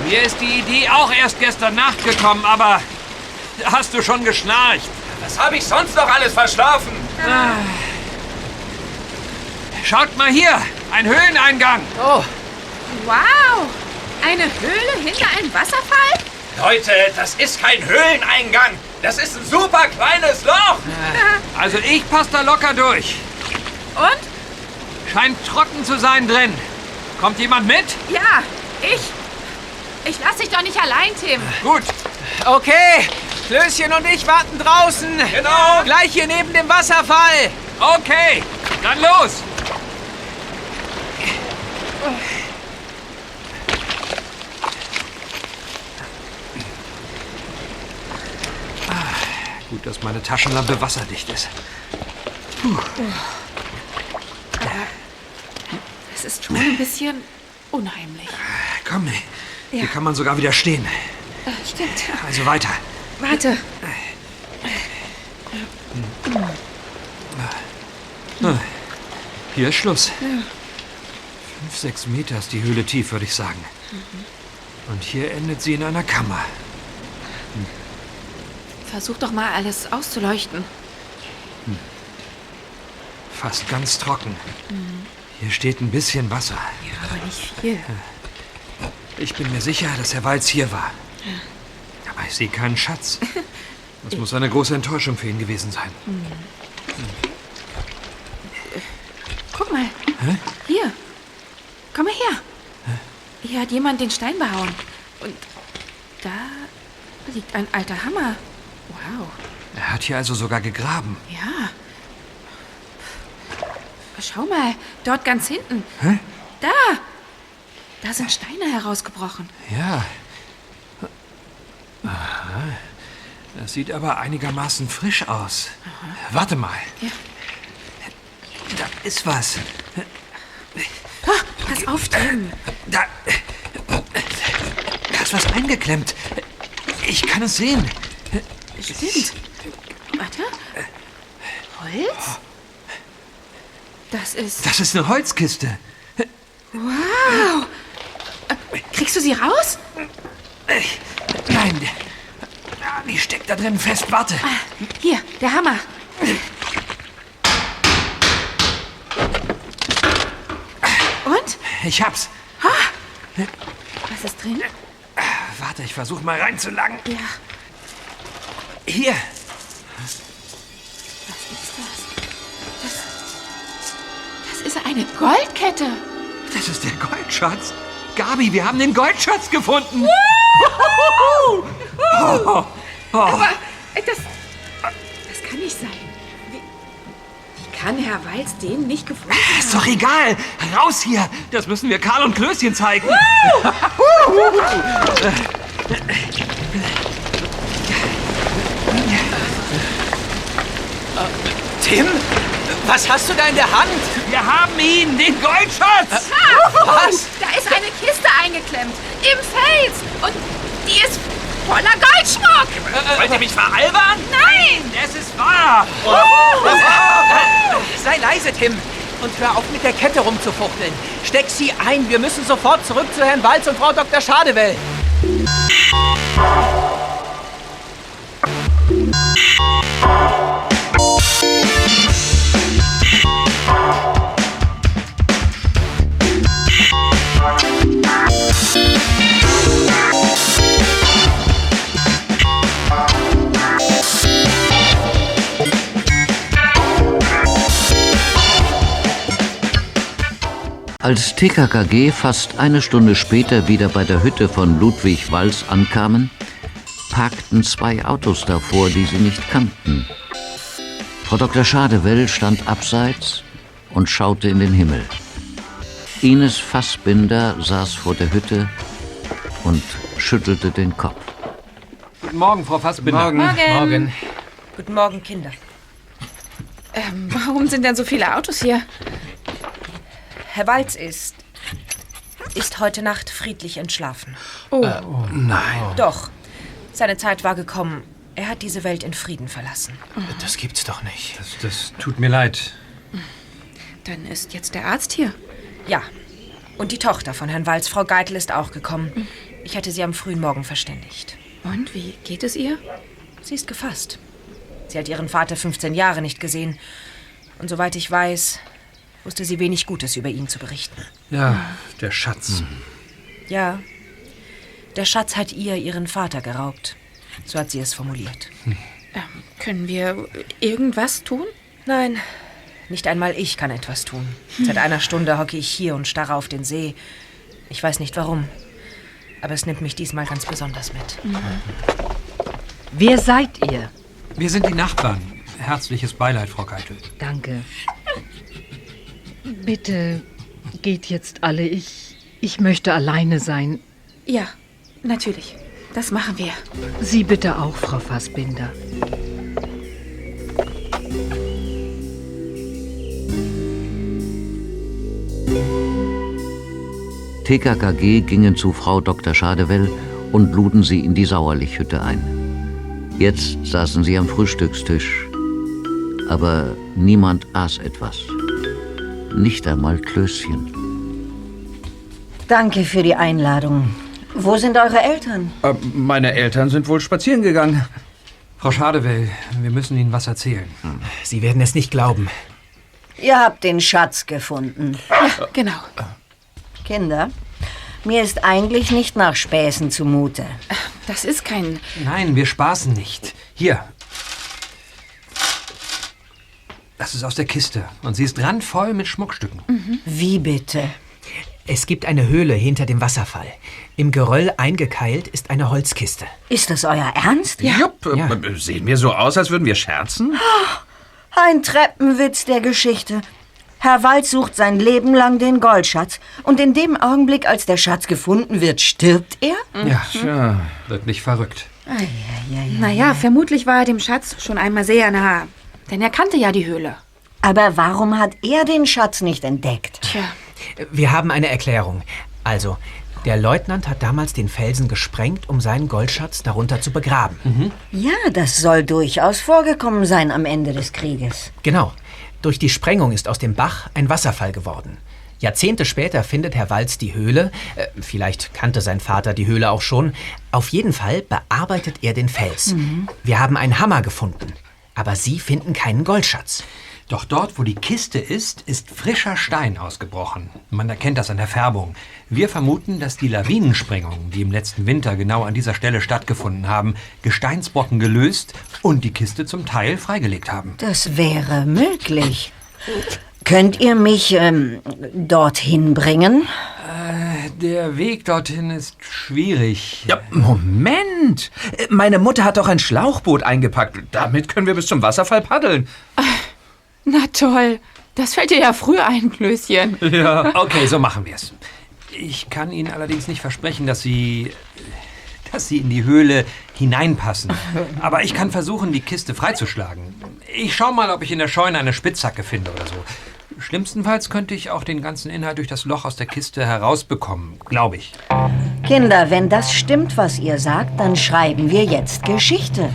Mir ist die Idee auch erst gestern Nacht gekommen, aber hast du schon geschnarcht? Was habe ich sonst noch alles verschlafen? Schaut mal hier, ein Höhleneingang. Oh, Wow. Eine Höhle hinter einem Wasserfall? Leute, das ist kein Höhleneingang. Das ist ein super kleines Loch. Also ich passe da locker durch. Und? Scheint trocken zu sein drin. Kommt jemand mit? Ja, ich. Ich lass dich doch nicht allein, Tim. Gut. okay. Klößchen und ich warten draußen. Genau. Gleich hier neben dem Wasserfall. Okay, dann los. Gut, dass meine Taschenlampe wasserdicht ist. Es ist schon ein bisschen unheimlich. Komm, hier kann man sogar wieder stehen. Äh, Stimmt. Also weiter. Warte. Hier ist Schluss. Fünf, sechs Meter ist die Höhle tief, würde ich sagen. Und hier endet sie in einer Kammer. Versuch doch mal alles auszuleuchten. Fast ganz trocken. Hier steht ein bisschen Wasser. Ja, aber nicht viel. Ich bin mir sicher, dass Herr Walz hier war. Aber ich sehe keinen Schatz. Das muss eine große Enttäuschung für ihn gewesen sein. Guck mal. Hier. Komm mal her. Hier hat jemand den Stein behauen. Und da liegt ein alter Hammer. Wow. Er hat hier also sogar gegraben. Ja. Schau mal, dort ganz hinten. Hä? Da. Da sind Steine herausgebrochen. Ja. Aha. Das sieht aber einigermaßen frisch aus. Warte mal. Ja. Da ist was. Ah, pass auf, Tim. Da. Da ist was eingeklemmt. Ich kann es sehen. Stimmt. Warte. Holz? Das ist... Das ist eine Holzkiste. Wow. Kriegst du sie raus? Nein. Die steckt da drin fest. Warte. Hier, der Hammer. Und? Ich hab's. Was ist drin? Warte, ich versuche mal reinzulangen. Ja. Hier. Das ist eine Goldkette. Das ist der Goldschatz. Gabi, wir haben den Goldschatz gefunden. Oh, oh. Aber äh, das, das kann nicht sein. Wie, wie kann Herr Walz den nicht gefunden haben? Ist doch egal. Raus hier. Das müssen wir Karl und Klößchen zeigen. Tim, was hast du da in der Hand? Wir haben ihn, den Goldschatz. Was? Da ist eine Kiste eingeklemmt. Im Fels. Und die ist voller Goldschmuck. Wollt ihr mich veralbern? Nein! Es ist wahr. Sei leise, Tim. Und hör auf, mit der Kette rumzufuchteln. Steck sie ein. Wir müssen sofort zurück zu Herrn Walz und Frau Dr. Schadewell. Als TKKG fast eine Stunde später wieder bei der Hütte von Ludwig Walz ankamen, parkten zwei Autos davor, die sie nicht kannten. Frau Dr. Schadewell stand abseits und schaute in den Himmel. Ines Fassbinder saß vor der Hütte und schüttelte den Kopf. Guten Morgen, Frau Fassbinder. Morgen. Morgen. Guten Morgen, Kinder. Ähm, warum sind denn so viele Autos hier? Herr Walz ist. ist heute Nacht friedlich entschlafen. Oh. Nein. Doch. Seine Zeit war gekommen. Er hat diese Welt in Frieden verlassen. Das gibt's doch nicht. Das, das tut mir leid. Dann ist jetzt der Arzt hier. Ja. Und die Tochter von Herrn Walz, Frau Geitel, ist auch gekommen. Ich hatte sie am frühen Morgen verständigt. Und wie geht es ihr? Sie ist gefasst. Sie hat ihren Vater 15 Jahre nicht gesehen. Und soweit ich weiß, wusste sie wenig Gutes über ihn zu berichten. Ja, der Schatz. Ja, der Schatz hat ihr ihren Vater geraubt. So hat sie es formuliert. Ähm, können wir irgendwas tun? Nein, nicht einmal ich kann etwas tun. Seit einer Stunde hocke ich hier und starre auf den See. Ich weiß nicht warum, aber es nimmt mich diesmal ganz besonders mit. Wer seid ihr? Wir sind die Nachbarn. Herzliches Beileid, Frau Keitel. Danke. Bitte geht jetzt alle. Ich, ich möchte alleine sein. Ja, natürlich. Das machen wir. Sie bitte auch, Frau Fassbinder. TKKG gingen zu Frau Dr. Schadewell und luden sie in die Sauerlichhütte ein. Jetzt saßen sie am Frühstückstisch, aber niemand aß etwas. Nicht einmal Klößchen. Danke für die Einladung. Wo sind eure Eltern? Äh, meine Eltern sind wohl spazieren gegangen. Frau Schadewell, wir müssen Ihnen was erzählen. Sie werden es nicht glauben. Ihr habt den Schatz gefunden. Ja, genau. Kinder, mir ist eigentlich nicht nach Späßen zumute. Das ist kein. Nein, wir spaßen nicht. Hier. Das ist aus der Kiste und sie ist randvoll mit Schmuckstücken. Wie bitte? Es gibt eine Höhle hinter dem Wasserfall. Im Geröll eingekeilt ist eine Holzkiste. Ist das euer Ernst? Jupp, äh, sehen wir so aus, als würden wir scherzen? Ein Treppenwitz der Geschichte. Herr Walz sucht sein Leben lang den Goldschatz. Und in dem Augenblick, als der Schatz gefunden wird, stirbt er? Ja, Tja. wird nicht verrückt. Naja, vermutlich war er dem Schatz schon einmal sehr nah. Denn er kannte ja die Höhle. Aber warum hat er den Schatz nicht entdeckt? Tja. Wir haben eine Erklärung. Also, der Leutnant hat damals den Felsen gesprengt, um seinen Goldschatz darunter zu begraben. Ja, das soll durchaus vorgekommen sein am Ende des Krieges. Genau. Durch die Sprengung ist aus dem Bach ein Wasserfall geworden. Jahrzehnte später findet Herr Walz die Höhle. Äh, vielleicht kannte sein Vater die Höhle auch schon. Auf jeden Fall bearbeitet er den Fels. Mhm. Wir haben einen Hammer gefunden. Aber Sie finden keinen Goldschatz. Doch dort, wo die Kiste ist, ist frischer Stein ausgebrochen. Man erkennt das an der Färbung. Wir vermuten, dass die Lawinensprengungen, die im letzten Winter genau an dieser Stelle stattgefunden haben, Gesteinsbrocken gelöst und die Kiste zum Teil freigelegt haben. Das wäre möglich. Könnt ihr mich ähm, dorthin bringen? Äh, der Weg dorthin ist schwierig. Ja, Moment! Meine Mutter hat doch ein Schlauchboot eingepackt. Damit können wir bis zum Wasserfall paddeln. Na toll. Das fällt dir ja früh ein, Klößchen. Ja. Okay, so machen wir es. Ich kann Ihnen allerdings nicht versprechen, dass Sie. dass Sie in die Höhle hineinpassen. Aber ich kann versuchen, die Kiste freizuschlagen. Ich schau mal, ob ich in der Scheune eine Spitzhacke finde oder so. Schlimmstenfalls könnte ich auch den ganzen Inhalt durch das Loch aus der Kiste herausbekommen, glaube ich. Kinder, wenn das stimmt, was ihr sagt, dann schreiben wir jetzt Geschichte.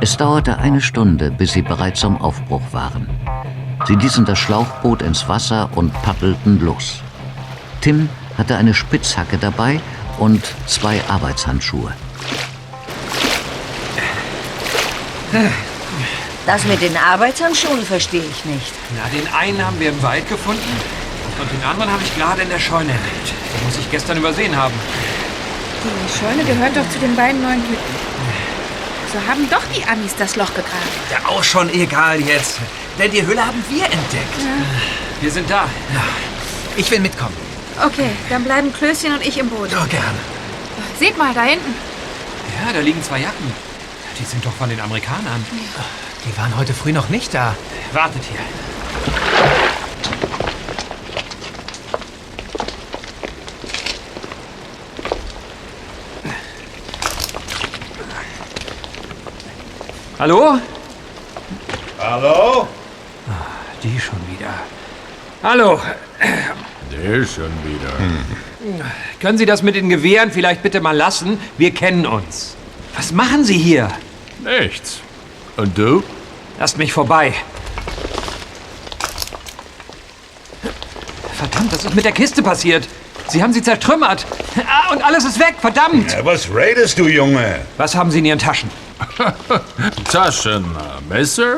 Es dauerte eine Stunde, bis sie bereit zum Aufbruch waren. Sie ließen das Schlauchboot ins Wasser und paddelten los. Tim hatte eine Spitzhacke dabei und zwei Arbeitshandschuhe. Das mit den Arbeitshandschuhen verstehe ich nicht. Na, den einen haben wir im Wald gefunden und den anderen habe ich gerade in der Scheune entdeckt. Den muss ich gestern übersehen haben. Die Scheune gehört doch zu den beiden neuen Hütten. So haben doch die Amis das Loch gegraben. Ja, auch schon egal jetzt. Denn die Höhle haben wir entdeckt. Wir sind da. Ich will mitkommen. Okay, dann bleiben Klößchen und ich im Boot. Oh, gerne. Seht mal, da hinten. Ja, da liegen zwei Jacken. Die sind doch von den Amerikanern. Die waren heute früh noch nicht da. Wartet hier. Hallo? Hallo? Die schon wieder. Hallo. Der schon wieder. Können Sie das mit den Gewehren vielleicht bitte mal lassen? Wir kennen uns. Was machen Sie hier? Nichts. Und du? Lasst mich vorbei. Verdammt, was ist mit der Kiste passiert? Sie haben sie zertrümmert. Ah, und alles ist weg, verdammt! Ja, was redest du, Junge? Was haben Sie in Ihren Taschen? Taschenmesser,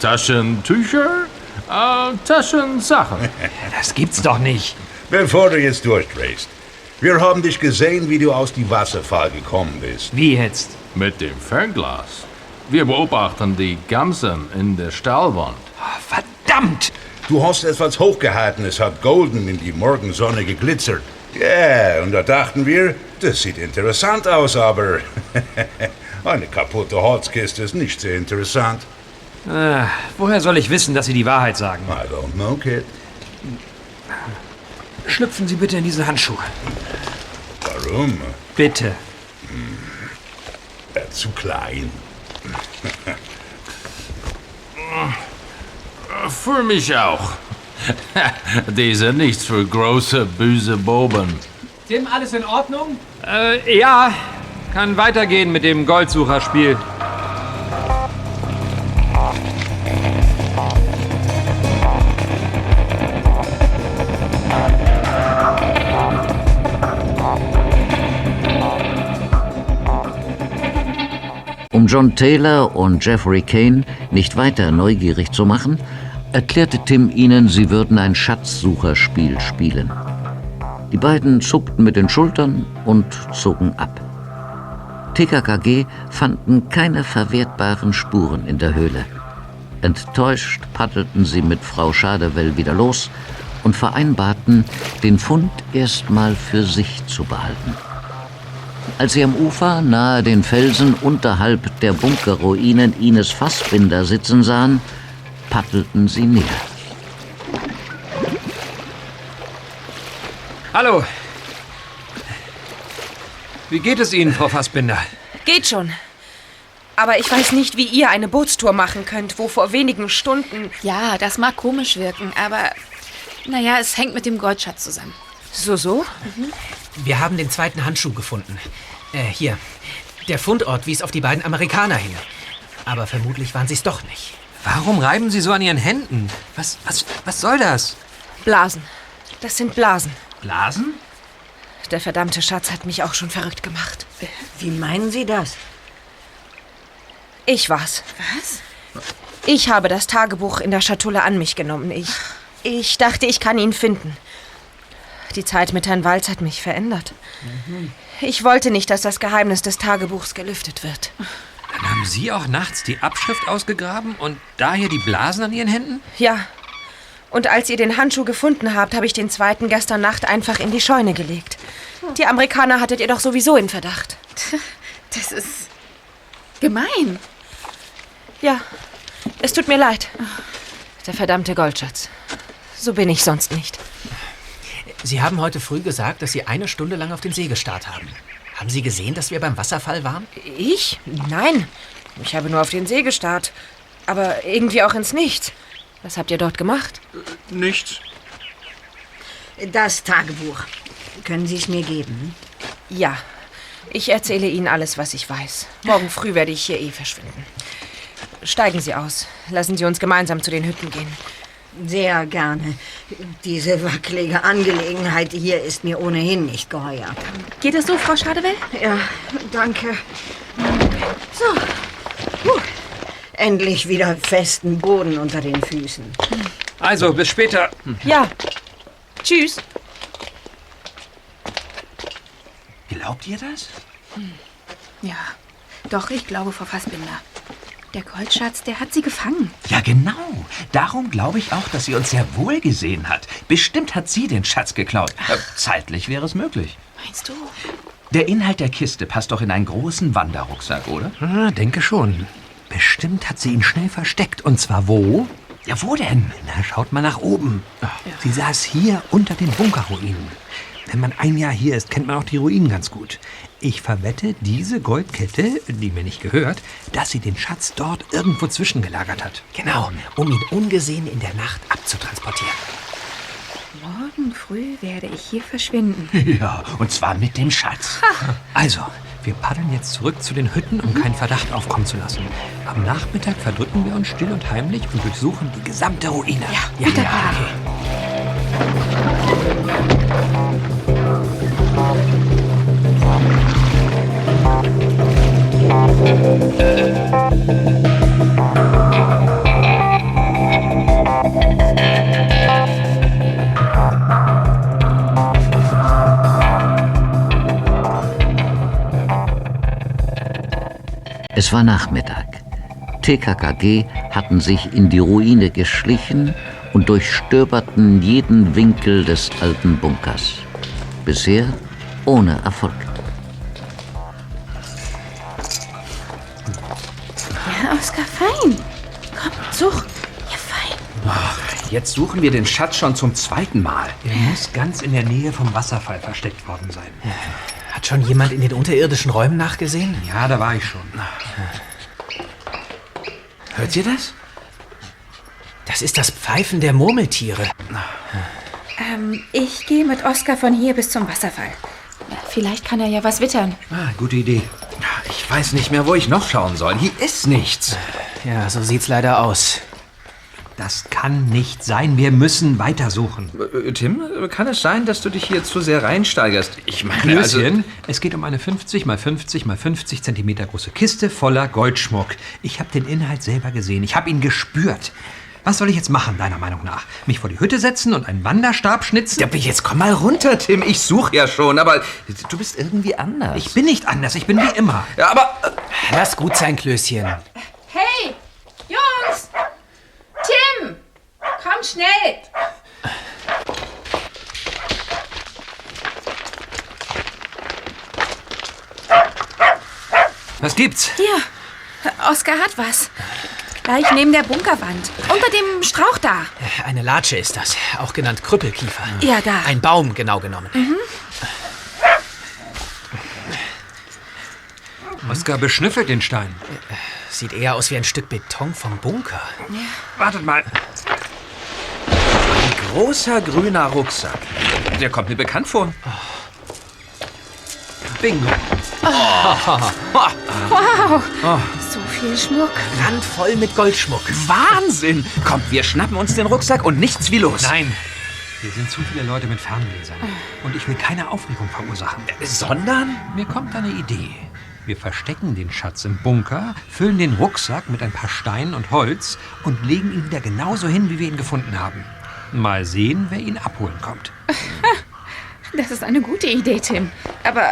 Taschentücher, äh, Taschensachen. Das gibt's doch nicht. Bevor du jetzt durchdrehst. Wir haben dich gesehen, wie du aus dem Wasserfall gekommen bist. Wie jetzt? Mit dem Fernglas. Wir beobachten die Gamsen in der Stahlwand. Verdammt! Du hast etwas hochgehalten, es hat golden in die Morgensonne geglitzert. Ja, und da dachten wir, das sieht interessant aus, aber eine kaputte Holzkiste ist nicht sehr interessant. Ah, woher soll ich wissen, dass Sie die Wahrheit sagen? I don't know, Kid. Schlüpfen Sie bitte in diese Handschuhe. Warum? Bitte. Äh, zu klein. Für mich auch. Die sind nichts für große, böse Boben. Tim, alles in Ordnung? Äh, ja. Kann weitergehen mit dem Goldsucherspiel. Um John Taylor und Jeffrey Kane nicht weiter neugierig zu machen, erklärte Tim ihnen, sie würden ein Schatzsucherspiel spielen. Die beiden zuckten mit den Schultern und zogen ab. TKKG fanden keine verwertbaren Spuren in der Höhle. Enttäuscht paddelten sie mit Frau Schadewell wieder los und vereinbarten, den Fund erstmal für sich zu behalten. Als sie am Ufer nahe den Felsen unterhalb der Bunkerruinen Ines Fassbinder sitzen sahen, paddelten sie näher. Hallo. Wie geht es Ihnen, Frau Fassbinder? Geht schon. Aber ich weiß nicht, wie ihr eine Bootstour machen könnt, wo vor wenigen Stunden. Ja, das mag komisch wirken, aber naja, es hängt mit dem Goldschatz zusammen. So, so? Wir haben den zweiten Handschuh gefunden. Äh, hier. Der Fundort wies auf die beiden Amerikaner hin. Aber vermutlich waren sie es doch nicht. Warum reiben Sie so an Ihren Händen? Was, was, was soll das? Blasen. Das sind Blasen. Blasen? Der verdammte Schatz hat mich auch schon verrückt gemacht. Wie meinen Sie das? Ich war's. Was? Ich habe das Tagebuch in der Schatulle an mich genommen. Ich, ich dachte, ich kann ihn finden. Die Zeit mit Herrn Walz hat mich verändert. Ich wollte nicht, dass das Geheimnis des Tagebuchs gelüftet wird. Dann haben Sie auch nachts die Abschrift ausgegraben und daher die Blasen an Ihren Händen? Ja. Und als ihr den Handschuh gefunden habt, habe ich den zweiten gestern Nacht einfach in die Scheune gelegt. Die Amerikaner hattet ihr doch sowieso in Verdacht. Das ist gemein. Ja, es tut mir leid. Der verdammte Goldschatz. So bin ich sonst nicht. Sie haben heute früh gesagt, dass Sie eine Stunde lang auf den See gestarrt haben. Haben Sie gesehen, dass wir beim Wasserfall waren? Ich? Nein. Ich habe nur auf den See gestarrt. Aber irgendwie auch ins Nichts. Was habt ihr dort gemacht? Nichts. Das Tagebuch. Können Sie es mir geben? Ja. Ich erzähle Ihnen alles, was ich weiß. Morgen früh werde ich hier eh verschwinden. Steigen Sie aus. Lassen Sie uns gemeinsam zu den Hütten gehen. Sehr gerne. Diese wackelige Angelegenheit hier ist mir ohnehin nicht geheuer. Geht es so, Frau Schadewell? Ja, danke. So. Puh. Endlich wieder festen Boden unter den Füßen. Also, bis später. Ja. Tschüss. Glaubt ihr das? Ja, doch, ich glaube, Frau Fassbinder. Der Goldschatz, der hat sie gefangen. Ja, genau. Darum glaube ich auch, dass sie uns sehr wohl gesehen hat. Bestimmt hat sie den Schatz geklaut. Äh, Zeitlich wäre es möglich. Meinst du? Der Inhalt der Kiste passt doch in einen großen Wanderrucksack, oder? Ah, denke schon. Bestimmt hat sie ihn schnell versteckt. Und zwar wo? Ja, wo denn? Na, schaut mal nach oben. Sie saß hier unter den Bunkerruinen. Wenn man ein Jahr hier ist, kennt man auch die Ruinen ganz gut. Ich verwette diese Goldkette, die mir nicht gehört, dass sie den Schatz dort irgendwo zwischengelagert hat. Genau, um ihn ungesehen in der Nacht abzutransportieren. Morgen früh werde ich hier verschwinden. Ja, und zwar mit dem Schatz. Also, wir paddeln jetzt zurück zu den Hütten, um keinen Verdacht aufkommen zu lassen. Am Nachmittag verdrücken wir uns still und heimlich und durchsuchen die gesamte Ruine. Ja, guter Plan. Es war Nachmittag. TKKG hatten sich in die Ruine geschlichen und durchstöberten jeden Winkel des alten Bunkers. Bisher ohne Erfolg. Ja, Oskar, fein. Komm, such. Ja, fein. Ach, jetzt suchen wir den Schatz schon zum zweiten Mal. Er muss ganz in der Nähe vom Wasserfall versteckt worden sein. Hat schon jemand in den unterirdischen Räumen nachgesehen? Ja, da war ich schon. Hört ihr das? Das ist das Pfeifen der Murmeltiere. Ähm, ich gehe mit Oskar von hier bis zum Wasserfall. Vielleicht kann er ja was wittern. Ah, gute Idee. Ich weiß nicht mehr, wo ich noch schauen soll. Hier ist nichts. Ja, so sieht's leider aus. Das kann nicht sein. Wir müssen weitersuchen. Äh, Tim, kann es sein, dass du dich hier zu sehr reinsteigerst? Ich meine, also... Klößchen, es geht um eine 50 mal 50 mal 50 Zentimeter große Kiste voller Goldschmuck. Ich habe den Inhalt selber gesehen. Ich habe ihn gespürt. Was soll ich jetzt machen, deiner Meinung nach? Mich vor die Hütte setzen und einen Wanderstab schnitzen? Ja, jetzt komm mal runter, Tim. Ich suche ja schon, aber du bist irgendwie anders. Ich bin nicht anders. Ich bin wie immer. Ja, aber... äh, Lass gut sein, Klößchen. Hey, Jungs! Tim! Komm schnell! Was gibt's? Hier, Oskar hat was. Gleich neben der Bunkerwand. Unter dem Strauch da. Eine Latsche ist das, auch genannt Krüppelkiefer. Ja, da. Ein Baum, genau genommen. Oskar beschnüffelt den Stein. Sieht eher aus wie ein Stück Beton vom Bunker. Wartet mal. Großer grüner Rucksack. Der kommt mir bekannt vor. Bingo. Wow, so viel Schmuck. Randvoll mit Goldschmuck. Wahnsinn! Kommt, wir schnappen uns den Rucksack und nichts wie los. Nein. Hier sind zu viele Leute mit Ferngläsern. Und ich will keine Aufregung verursachen. Sondern? Mir kommt eine Idee. Wir verstecken den Schatz im Bunker, füllen den Rucksack mit ein paar Steinen und Holz und legen ihn wieder genauso hin, wie wir ihn gefunden haben. Mal sehen, wer ihn abholen kommt. Das ist eine gute Idee, Tim. Aber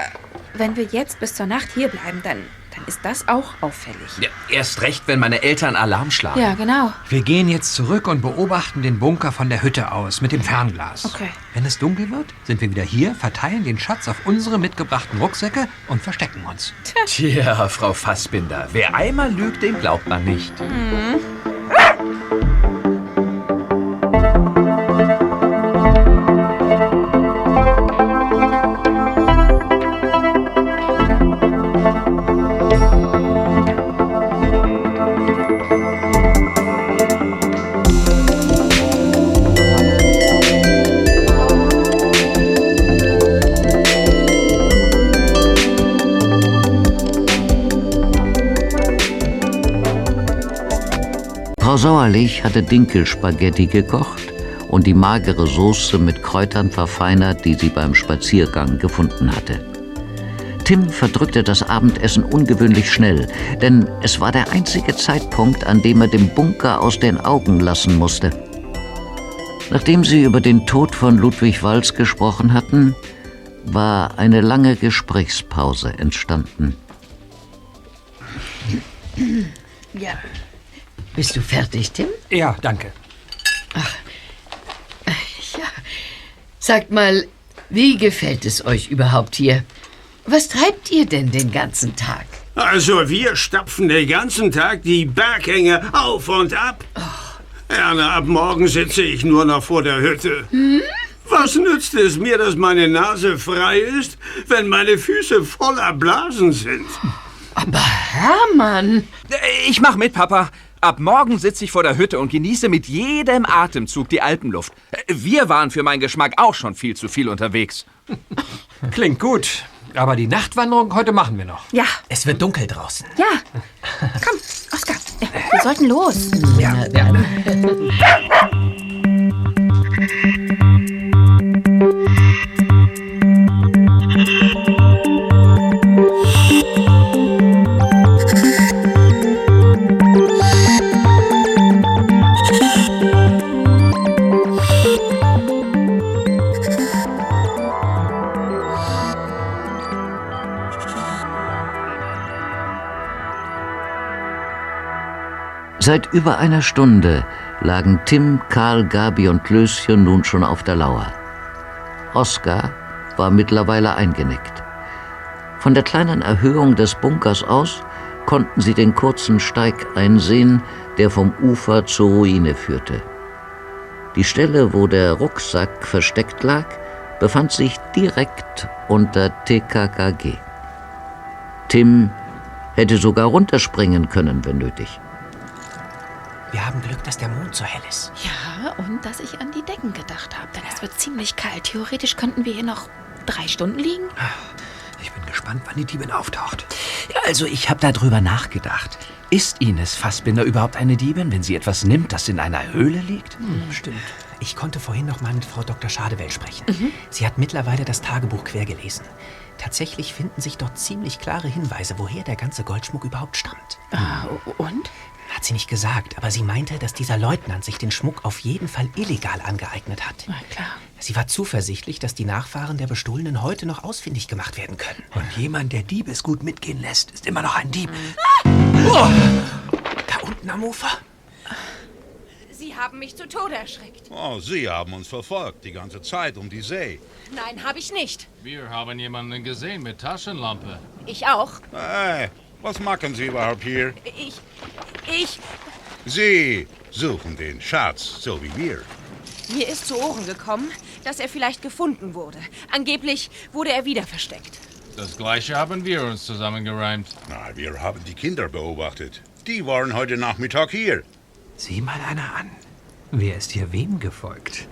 wenn wir jetzt bis zur Nacht hier bleiben, dann, dann ist das auch auffällig. Ja, erst recht, wenn meine Eltern Alarm schlagen. Ja, genau. Wir gehen jetzt zurück und beobachten den Bunker von der Hütte aus mit dem Fernglas. Okay. Wenn es dunkel wird, sind wir wieder hier, verteilen den Schatz auf unsere mitgebrachten Rucksäcke und verstecken uns. Tja, Frau Fassbinder, wer einmal lügt, dem glaubt man nicht. Frau Sauerlich hatte Dinkelspaghetti gekocht und die magere Soße mit Kräutern verfeinert, die sie beim Spaziergang gefunden hatte. Tim verdrückte das Abendessen ungewöhnlich schnell, denn es war der einzige Zeitpunkt, an dem er den Bunker aus den Augen lassen musste. Nachdem sie über den Tod von Ludwig Walz gesprochen hatten, war eine lange Gesprächspause entstanden. Ja. Bist du fertig, Tim? Ja, danke. Ja. Sagt mal, wie gefällt es euch überhaupt hier? Was treibt ihr denn den ganzen Tag? Also wir stapfen den ganzen Tag die Berghänge auf und ab. Erna, ab morgen sitze ich nur noch vor der Hütte. Was nützt es mir, dass meine Nase frei ist, wenn meine Füße voller Blasen sind? Aber Hermann! Ich mach mit, Papa. Ab morgen sitze ich vor der Hütte und genieße mit jedem Atemzug die Alpenluft. Wir waren für meinen Geschmack auch schon viel zu viel unterwegs. Klingt gut. Aber die Nachtwanderung heute machen wir noch. Ja. Es wird dunkel draußen. Ja. Komm, Oskar, ja, wir sollten los. Ja, dann. Seit über einer Stunde lagen Tim, Karl, Gabi und Klößchen nun schon auf der Lauer. Oskar war mittlerweile eingenickt. Von der kleinen Erhöhung des Bunkers aus konnten sie den kurzen Steig einsehen, der vom Ufer zur Ruine führte. Die Stelle, wo der Rucksack versteckt lag, befand sich direkt unter TKKG. Tim hätte sogar runterspringen können, wenn nötig. Wir haben Glück, dass der Mond so hell ist. Ja, und dass ich an die Decken gedacht habe, denn es wird ziemlich kalt. Theoretisch könnten wir hier noch drei Stunden liegen. Ich bin gespannt, wann die Diebin auftaucht. Also, ich habe darüber nachgedacht. Ist Ines Fassbinder überhaupt eine Diebin, wenn sie etwas nimmt, das in einer Höhle liegt? Hm, stimmt. Ich konnte vorhin noch mal mit Frau Dr. Schadewell sprechen. Sie hat mittlerweile das Tagebuch quer gelesen. Tatsächlich finden sich dort ziemlich klare Hinweise, woher der ganze Goldschmuck überhaupt stammt. Ah, und? Hat sie nicht gesagt, aber sie meinte, dass dieser Leutnant sich den Schmuck auf jeden Fall illegal angeeignet hat. Na klar. Sie war zuversichtlich, dass die Nachfahren der Bestohlenen heute noch ausfindig gemacht werden können. Und jemand, der Diebesgut mitgehen lässt, ist immer noch ein Dieb. Oh, da unten am Ufer. Sie haben mich zu Tode erschreckt. Oh, Sie haben uns verfolgt, die ganze Zeit um die See. Nein, habe ich nicht. Wir haben jemanden gesehen mit Taschenlampe. Ich auch. Hey, was machen Sie überhaupt hier? Ich. Ich. Sie suchen den Schatz, so wie wir. Mir ist zu Ohren gekommen, dass er vielleicht gefunden wurde. Angeblich wurde er wieder versteckt. Das gleiche haben wir uns zusammengereimt. Na, wir haben die Kinder beobachtet. Die waren heute Nachmittag hier. Sieh mal einer an. Wer ist hier wem gefolgt?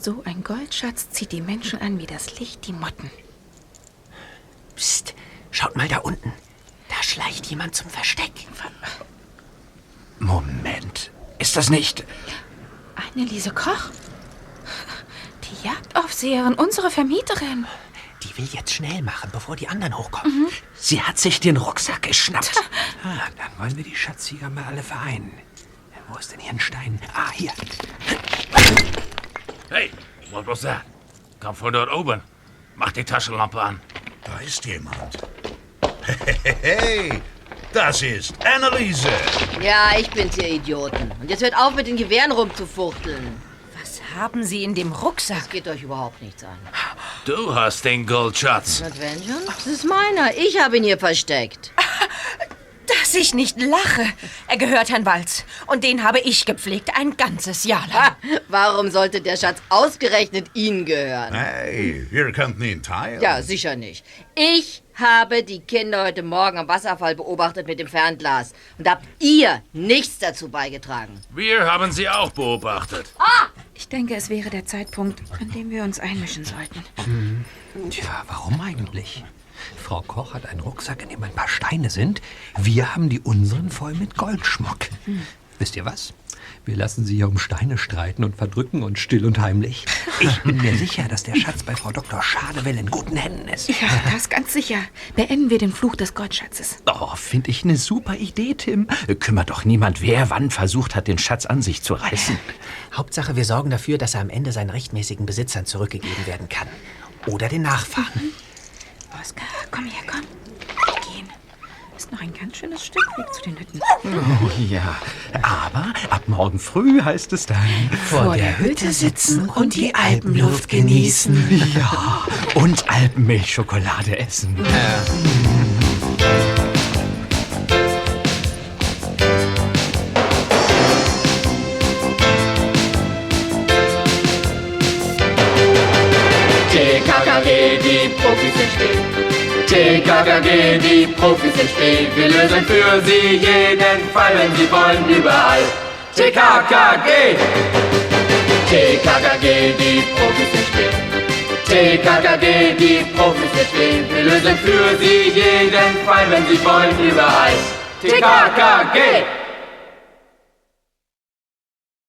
So ein Goldschatz zieht die Menschen an wie das Licht die Motten. Psst, schaut mal da unten. Da schleicht jemand zum Versteck. Moment. Ist das nicht... Anneliese Koch? Die Jagdaufseherin, unsere Vermieterin. Die will jetzt schnell machen, bevor die anderen hochkommen. Sie hat sich den Rucksack geschnappt. Ah, dann wollen wir die Schatzjäger mal alle vereinen. Wo ist denn hier ein Stein? Ah, hier. Hey, was was das? Komm von dort oben. Mach die Taschenlampe an. Da ist jemand. Hey, das ist Anneliese. Ja, ich bin's, ihr Idioten. Und jetzt hört auf, mit den Gewehren rumzufuchteln. Was haben Sie in dem Rucksack? Das geht euch überhaupt nichts an. Du hast den Goldschatz. Und wenn schon? Das ist meiner. Ich habe ihn hier versteckt. Dass ich nicht lache. Er gehört Herrn Walz. Und den habe ich gepflegt, ein ganzes Jahr lang. Warum sollte der Schatz ausgerechnet Ihnen gehören? Hey, ihr könnt ihn teilen. Ja, sicher nicht. Ich habe die Kinder heute Morgen am Wasserfall beobachtet mit dem Fernglas. Und habt ihr nichts dazu beigetragen. Wir haben sie auch beobachtet. Ich denke, es wäre der Zeitpunkt, an dem wir uns einmischen sollten. Hm. Tja, warum eigentlich? Frau Koch hat einen Rucksack, in dem ein paar Steine sind. Wir haben die unseren voll mit Goldschmuck. Wisst ihr was? Wir lassen sie hier um Steine streiten und verdrücken uns still und heimlich. Ich bin mir sicher, dass der Schatz bei Frau Dr. Schadewell in guten Händen ist. Ja, das ganz sicher. Beenden wir den Fluch des Goldschatzes. Oh, finde ich eine super Idee, Tim. Kümmert doch niemand, wer wann versucht hat, den Schatz an sich zu reißen. Hauptsache, wir sorgen dafür, dass er am Ende seinen rechtmäßigen Besitzern zurückgegeben werden kann. Oder den Nachfahren. Oskar, komm her, komm. Ist noch ein ganz schönes Stück Weg zu den Hütten. Oh, ja, aber ab morgen früh heißt es dann... Vor der Hütte sitzen und die Alpenluft genießen. Ja, und Alpenmilchschokolade essen. TKKG, die Profis sind still. TKKG, die Profis sind still. Wir lösen für sie jeden Fall, wenn sie wollen, überall. TKKG! TKKG, die Profis sind still. TKKG, die Profis sind still. Wir lösen für sie jeden Fall, wenn sie wollen, überall. TKKG!